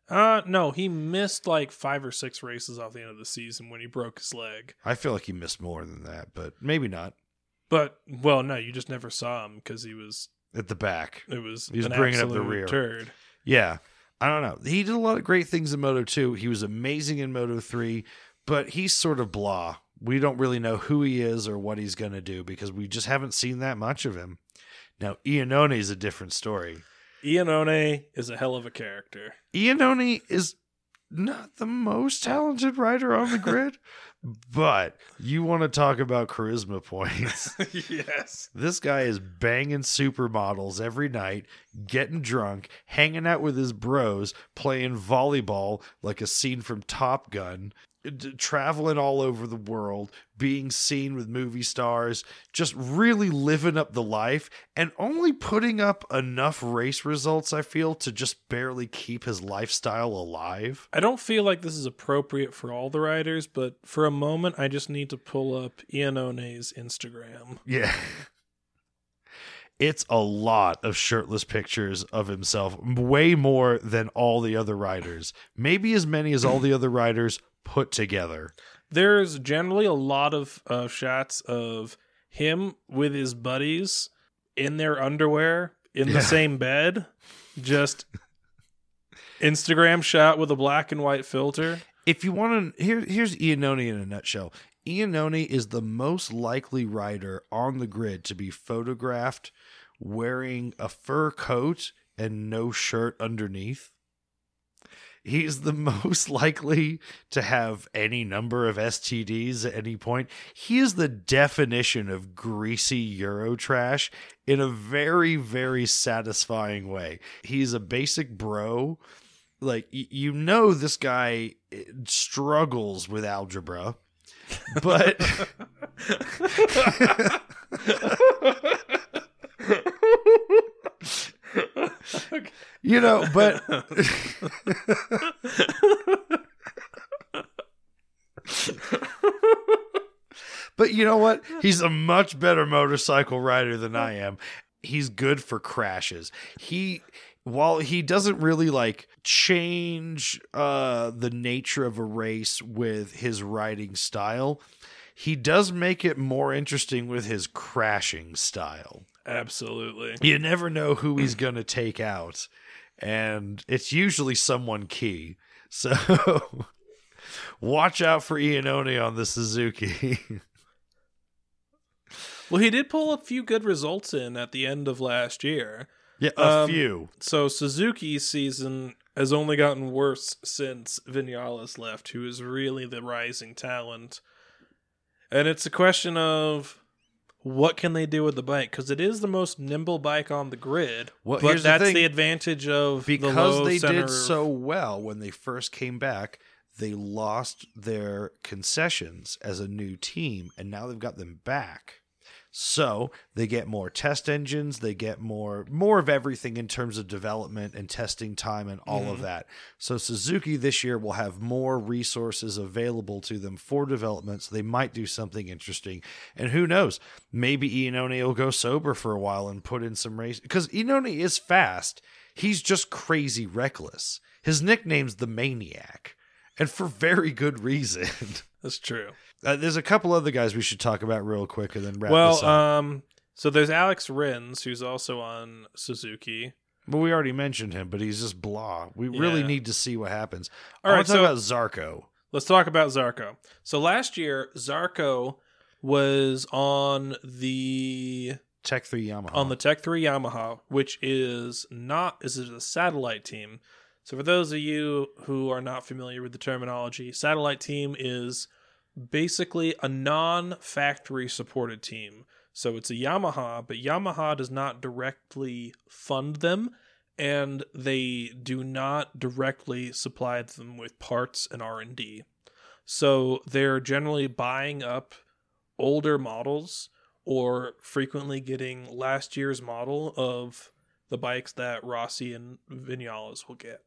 Uh no, he missed like 5 or 6 races off the end of the season when he broke his leg. I feel like he missed more than that, but maybe not. But well, no, you just never saw him cuz he was At the back. it was He was bringing up the rear. turd. Yeah. I don't know. He did a lot of great things in Moto 2. He was amazing in Moto 3, but he's sort of blah. We don't really know who he is or what he's going to do because we just haven't seen that much of him. Now, Iannone is a different story. Iannone is a hell of a character. Iannone is not the most talented rider on the grid, but you want to talk about charisma points. yes. This guy is banging supermodels every night, getting drunk, hanging out with his bros, playing volleyball like a scene from Top Gun, traveling all over the world, being seen with movie stars, just really living up the life, and only putting up enough race results, I feel, to just barely keep his lifestyle alive. I don't feel like this is appropriate for all the riders, but for a moment, I just need to pull up Iannone's Instagram. Yeah. It's a lot of shirtless pictures of himself, way more than all the other riders. Maybe as many as all the other riders put together. There's generally a lot of uh, shots of him with his buddies in their underwear in Yeah. the same bed, just Instagram shot with a black and white filter. If you want to, here, here's Iannone in a nutshell. Iannone is the most likely rider on the grid to be photographed wearing a fur coat and no shirt underneath. He's the most likely to have any number of STDs at any point. He is the definition of greasy Euro trash in a very, very satisfying way. He's a basic bro. Like, you know, this guy eh, struggles with algebra, but. You know, but But you know what? He's a much better motorcycle rider than I am. He's good for crashes. He while he doesn't really like change uh the nature of a race with his riding style, he does make it more interesting with his crashing style. Absolutely. You never know who he's going to take out, and it's usually someone key. So watch out for Iannone on the Suzuki. Well, he did pull a few good results in at the end of last year. yeah, a Um, few. So Suzuki's season has only gotten worse since Vinales left, who is really the rising talent. And it's a question of what can they do with the bike because it is the most nimble bike on the grid. Well, but here's the that's thing. the advantage of the because low they center did so well when they first came back they lost their concessions as a new team and now they've got them back so they get more test engines. They get more more of everything in terms of development and testing time and all of mm-hmm. that. So suzuki this year will have more resources available to them for development. So they might do something interesting. And who knows? Maybe Iannone will go sober for a while and put in some race because Iannone is fast. He's just crazy reckless. His nickname's the maniac. And for very good reason. That's true. Uh, there's a couple other guys we should talk about real quick and then wrap this well, up um, so there's Alex Rins, who's also on Suzuki. But we already mentioned him, but he's just blah. We really need to see what happens. All I right, talk so- about Zarco. Let's talk about Zarco. So last year, Zarco was on the Tech 3 Yamaha. on the Tech 3 Yamaha, which is not is it a satellite team. So for those of you who are not familiar with the terminology, satellite team is basically a non-factory supported team. So it's a Yamaha, but Yamaha does not directly fund them and they do not directly supply them with parts and R&D. So they're generally buying up older models or frequently getting last year's model of the bikes that Rossi and Vinales will get.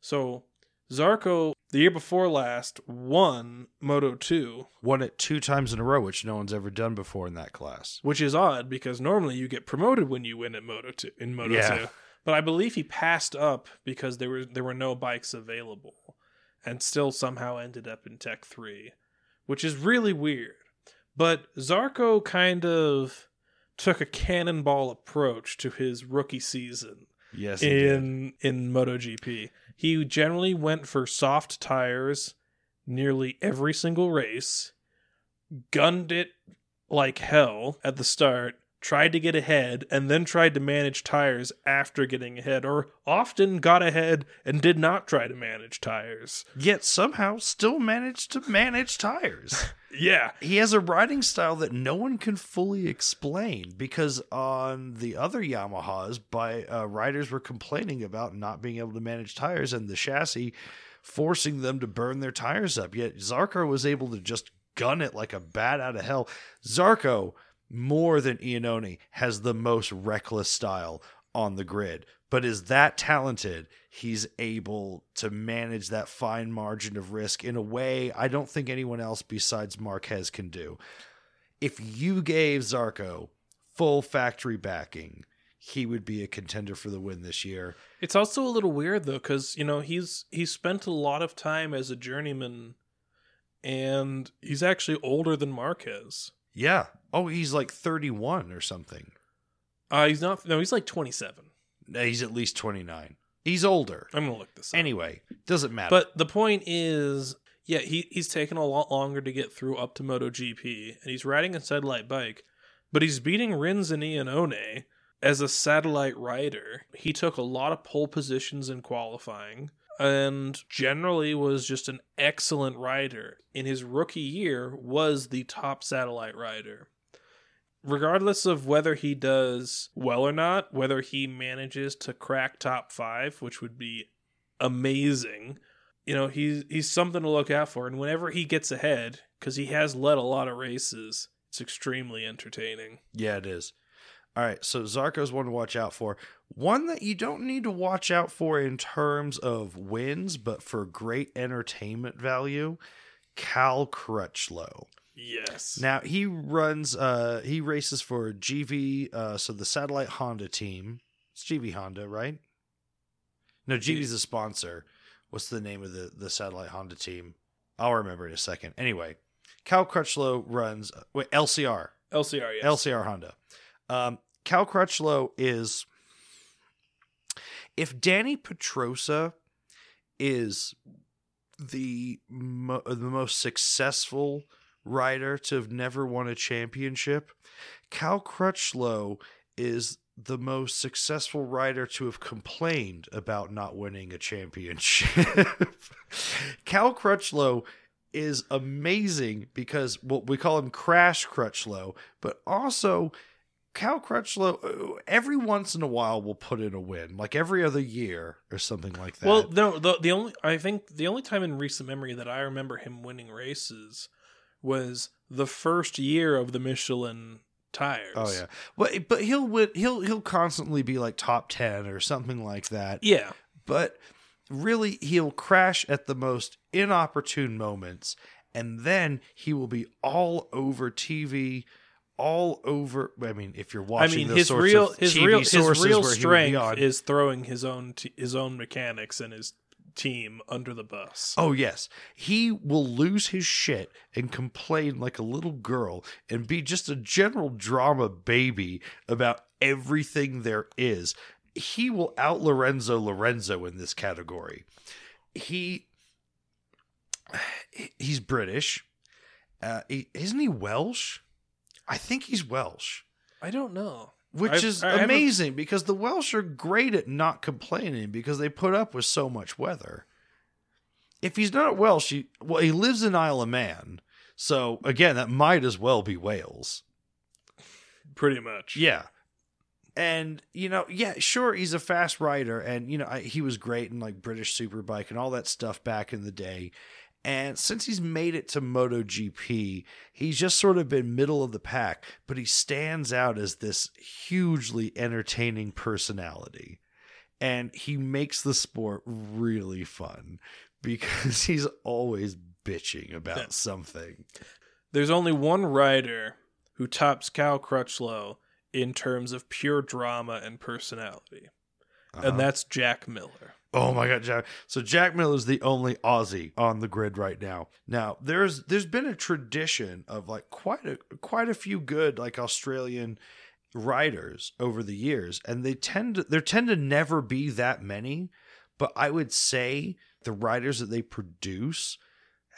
So Zarco, the year before last, won Moto 2, Won it two times in a row, which no one's ever done before in that class. which is odd because normally you get promoted when you win at Moto 2 in Moto Yeah. 2. But I believe he passed up because there were there were no bikes available and still somehow ended up in Tech 3, which is really weird. But Zarco kind of took a cannonball approach to his rookie season Yes, in in MotoGP. He generally went for soft tires nearly every single race, gunned it like hell at the start, tried to get ahead, and then tried to manage tires after getting ahead, or often got ahead and did not try to manage tires. Yet somehow still managed to manage tires. Yeah. he has a riding style that no one can fully explain because on the other Yamahas, by uh, riders were complaining about not being able to manage tires and the chassis forcing them to burn their tires up. Yet Zarco was able to just gun it like a bat out of hell. Zarco, more than Iannone, has the most reckless style on the grid, but is that talented. He's able to manage that fine margin of risk in a way I don't think anyone else besides Marquez can do. If you gave Zarco full factory backing, he would be a contender for the win this year. It's also a little weird though, because you know he's he's spent a lot of time as a journeyman, and he's actually older than Marquez. Yeah. Oh, he's like 31 or something. Uh, he's not. No, he's like twenty seven. No, He's at least 29. He's older. I'm gonna look this up. Anyway, doesn't matter. But the point is, yeah, he he's taken a lot longer to get through up to MotoGP, and he's riding a satellite bike, but he's beating Rins and Iannone as a satellite rider. He took a lot of pole positions in qualifying, and generally was just an excellent rider. In his rookie year, was the top satellite rider. Regardless of whether he does well or not, whether he manages to crack top five, which would be amazing. You know, he's he's something to look out for, and whenever he gets ahead, because he has led a lot of races, it's extremely entertaining. Yeah, it is. All right, so Zarco's one to watch out for. One that you don't need to watch out for in terms of wins, but for great entertainment value, Cal Crutchlow. Yes. Now he runs, uh, he races for GV, uh, so the satellite Honda team. It's GV Honda, right? No, GV's a sponsor. What's the name of the the satellite Honda team? I'll remember in a second. Anyway, Cal Crutchlow runs wait, LCR. LCR, yes. LCR Honda. Um, Cal Crutchlow is if Dani Pedrosa is the mo- the most successful rider to have never won a championship, Cal Crutchlow is the most successful rider to have complained about not winning a championship. Cal Crutchlow is amazing because well, we call him Crash Crutchlow, but also Cal Crutchlow uh, every once in a while will put in a win, like every other year or something like that. Well, no, the the only I think the only time in recent memory that I remember him winning races was the first year of the Michelin tires. oh yeah, but but he'll win, he'll he'll constantly be like top ten or something like that. Yeah. but really he'll crash at the most inopportune moments and then he will be all over TV all over I mean if you're watching, I mean his real his real his real where he strength on- is throwing his own t- his own mechanics and his team under the bus. Oh yes, he will lose his shit and complain like a little girl and be just a general drama baby about everything there is. He will out Lorenzo Lorenzo in this category. He he's British. Uh, he, isn't he Welsh? I think he's Welsh I don't know. which I've- is I haven't- amazing because the Welsh are great at not complaining because they put up with so much weather. If he's not Welsh, he, well, he lives in Isle of Man, so again, that might as well be Wales. Pretty much. Yeah, and you know, yeah, sure, he's a fast rider, and you know, I, he was great in like British Superbike and all that stuff back in the day. And since he's made it to MotoGP, he's just sort of been middle of the pack, but he stands out as this hugely entertaining personality. And he makes the sport really fun because he's always bitching about something. There's only one rider who tops Cal Crutchlow in terms of pure drama and personality, Uh-huh. and that's Jack Miller. Oh my god, Jack. So Jack Miller is the only Aussie on the grid right now. Now, there's there's been a tradition of like quite a quite a few good like Australian riders over the years and they tend to there tend to never be that many, but I would say the riders that they produce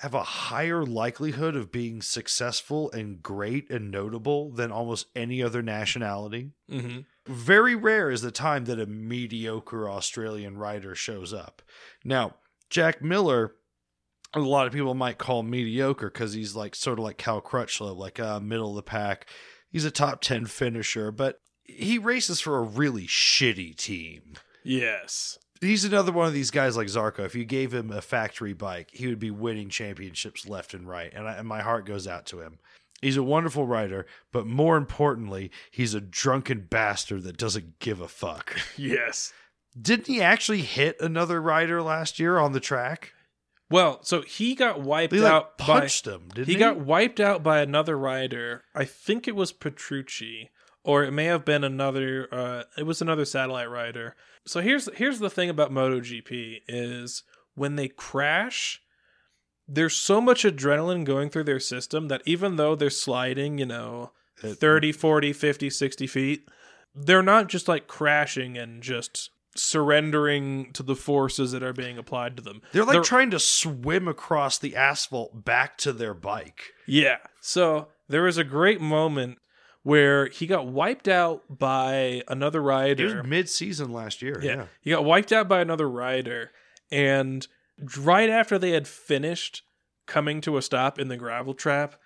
have a higher likelihood of being successful and great and notable than almost any other nationality Mm-hmm. Very rare is the time that a mediocre Australian rider shows up. Now, Jack Miller, a lot of people might call mediocre because he's like sort of like Cal Crutchlow, like uh, middle of the pack. He's a top 10 finisher, but he races for a really shitty team. Yes. He's another one of these guys like Zarco. If you gave him a factory bike, he would be winning championships left and right. And, I, and my heart goes out to him. He's a wonderful rider, but more importantly, he's a drunken bastard that doesn't give a fuck. Yes. Didn't he actually hit another rider last year on the track? Well, so he got wiped like out by punched him, didn't he? he got wiped out by another rider. I think it was Petrucci, or it may have been another. Uh, it was another satellite rider. So here's here's the thing about MotoGP is when they crash, there's so much adrenaline going through their system that even though they're sliding, you know, It- 30, 40, 50, 60 feet, they're not just like crashing and just surrendering to the forces that are being applied to them. They're like trying to swim across the asphalt back to their bike. Yeah. So there was a great moment where he got wiped out by another It rider. was mid-season last year. yeah. Yeah. He got wiped out by another rider. And right after they had finished coming to a stop in the gravel trap,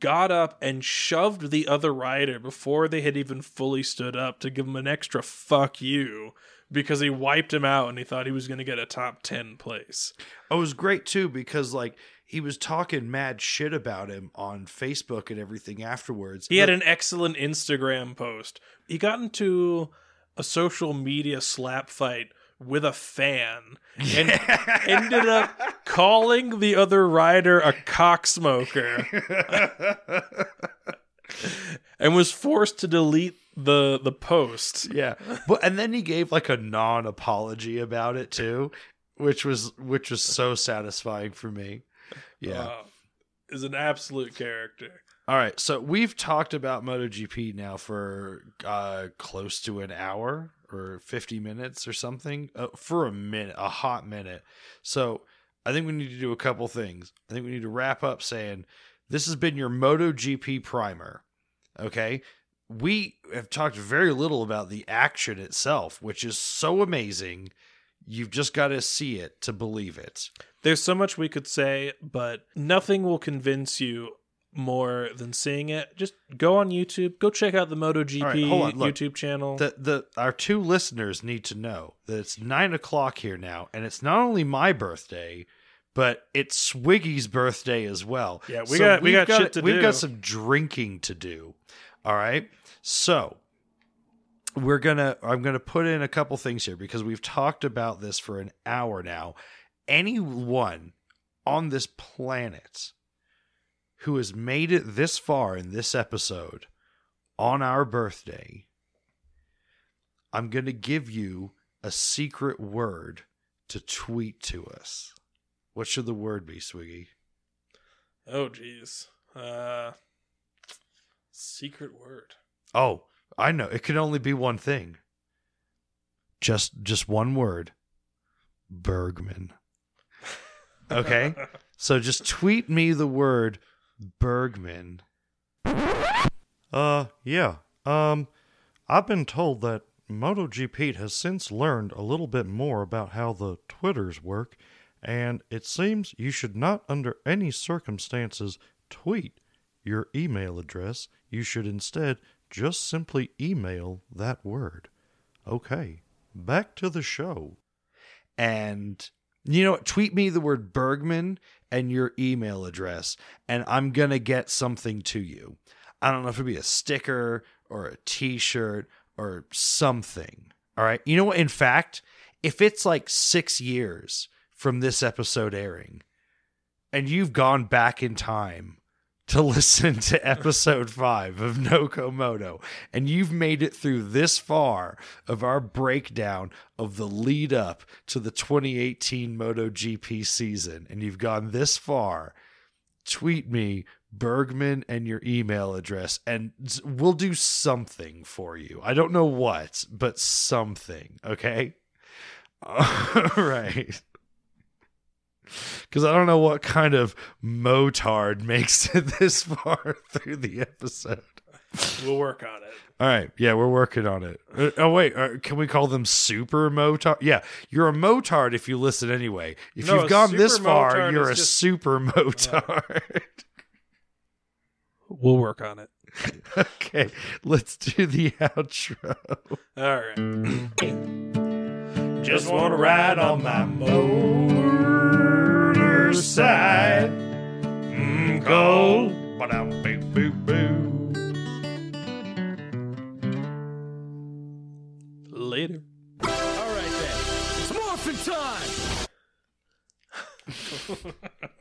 got up and shoved the other rider before they had even fully stood up to give him an extra fuck you because he wiped him out and he thought he was going to get a top 10 place. Oh, it was great too because like he was talking mad shit about him on Facebook and everything afterwards. He had an excellent Instagram post. He got into a social media slap fight with a fan and ended up calling the other rider a cocksmoker and was forced to delete the the post. yeah, but and then he gave like a non-apology about it too, which was which was so satisfying for me. Yeah. Uh, is an absolute character. All right, so we've talked about MotoGP now for uh, close to an hour or 50 minutes or something uh, for a minute, a hot minute. So I think we need to do a couple things. I think we need to wrap up saying this has been your MotoGP primer. Okay. We have talked very little about the action itself, which is so amazing. You've just got to see it to believe it. There's so much we could say, but nothing will convince you more than seeing it. Just go on YouTube, go check out the MotoGP right. YouTube channel. the the our two listeners need to know that it's nine o'clock here now, and it's not only my birthday, but it's Swiggy's birthday as well. Yeah, we got- we we've got shit to we've do. got some drinking to do. All right, so we're gonna I'm gonna put in a couple things here because we've talked about this for an hour now. Anyone on this planet who has made it this far in this episode on our birthday, I'm going to give you a secret word to tweet to us. What should the word be, Swiggy? oh jeez. Uh secret word. Oh, I know. It can only be one thing. Just just one word. Burgman. Okay? so just tweet me the word Burgman. Uh, yeah. Um, I've been told that MotoGPete has since learned a little bit more about how the Twitters work, and it seems you should not, under any circumstances, tweet your email address. You should instead just simply email that word. Okay, back to the show. and you know? Tweet me the word Burgman and your email address, and I'm gonna get something to you. I don't know if it'll be a sticker or a T-shirt or something. All right. You know what? In fact, if it's like six years from this episode airing, and you've gone back in time to listen to episode five of Noco Moto, and you've made it through this far of our breakdown of the lead up to the 2018 MotoGP season, and you've gone this far, tweet me Burgman and your email address, and we'll do something for you. I don't know what, but something, okay? All right because I don't know what kind of motard makes it this far through the episode. We'll work on it. All right, yeah, we're working on it. Uh, oh wait, uh, can we call them super motard? Yeah, you're a motard if you listen anyway. If No, you've gone this far, you're a just- super motard. We'll work on it. okay, let's do the outro. All right. Just wanna ride on my motorcycle. Mm, go. Ba-dum, boo, boo, boo. Later. All right then. It's morphin' time!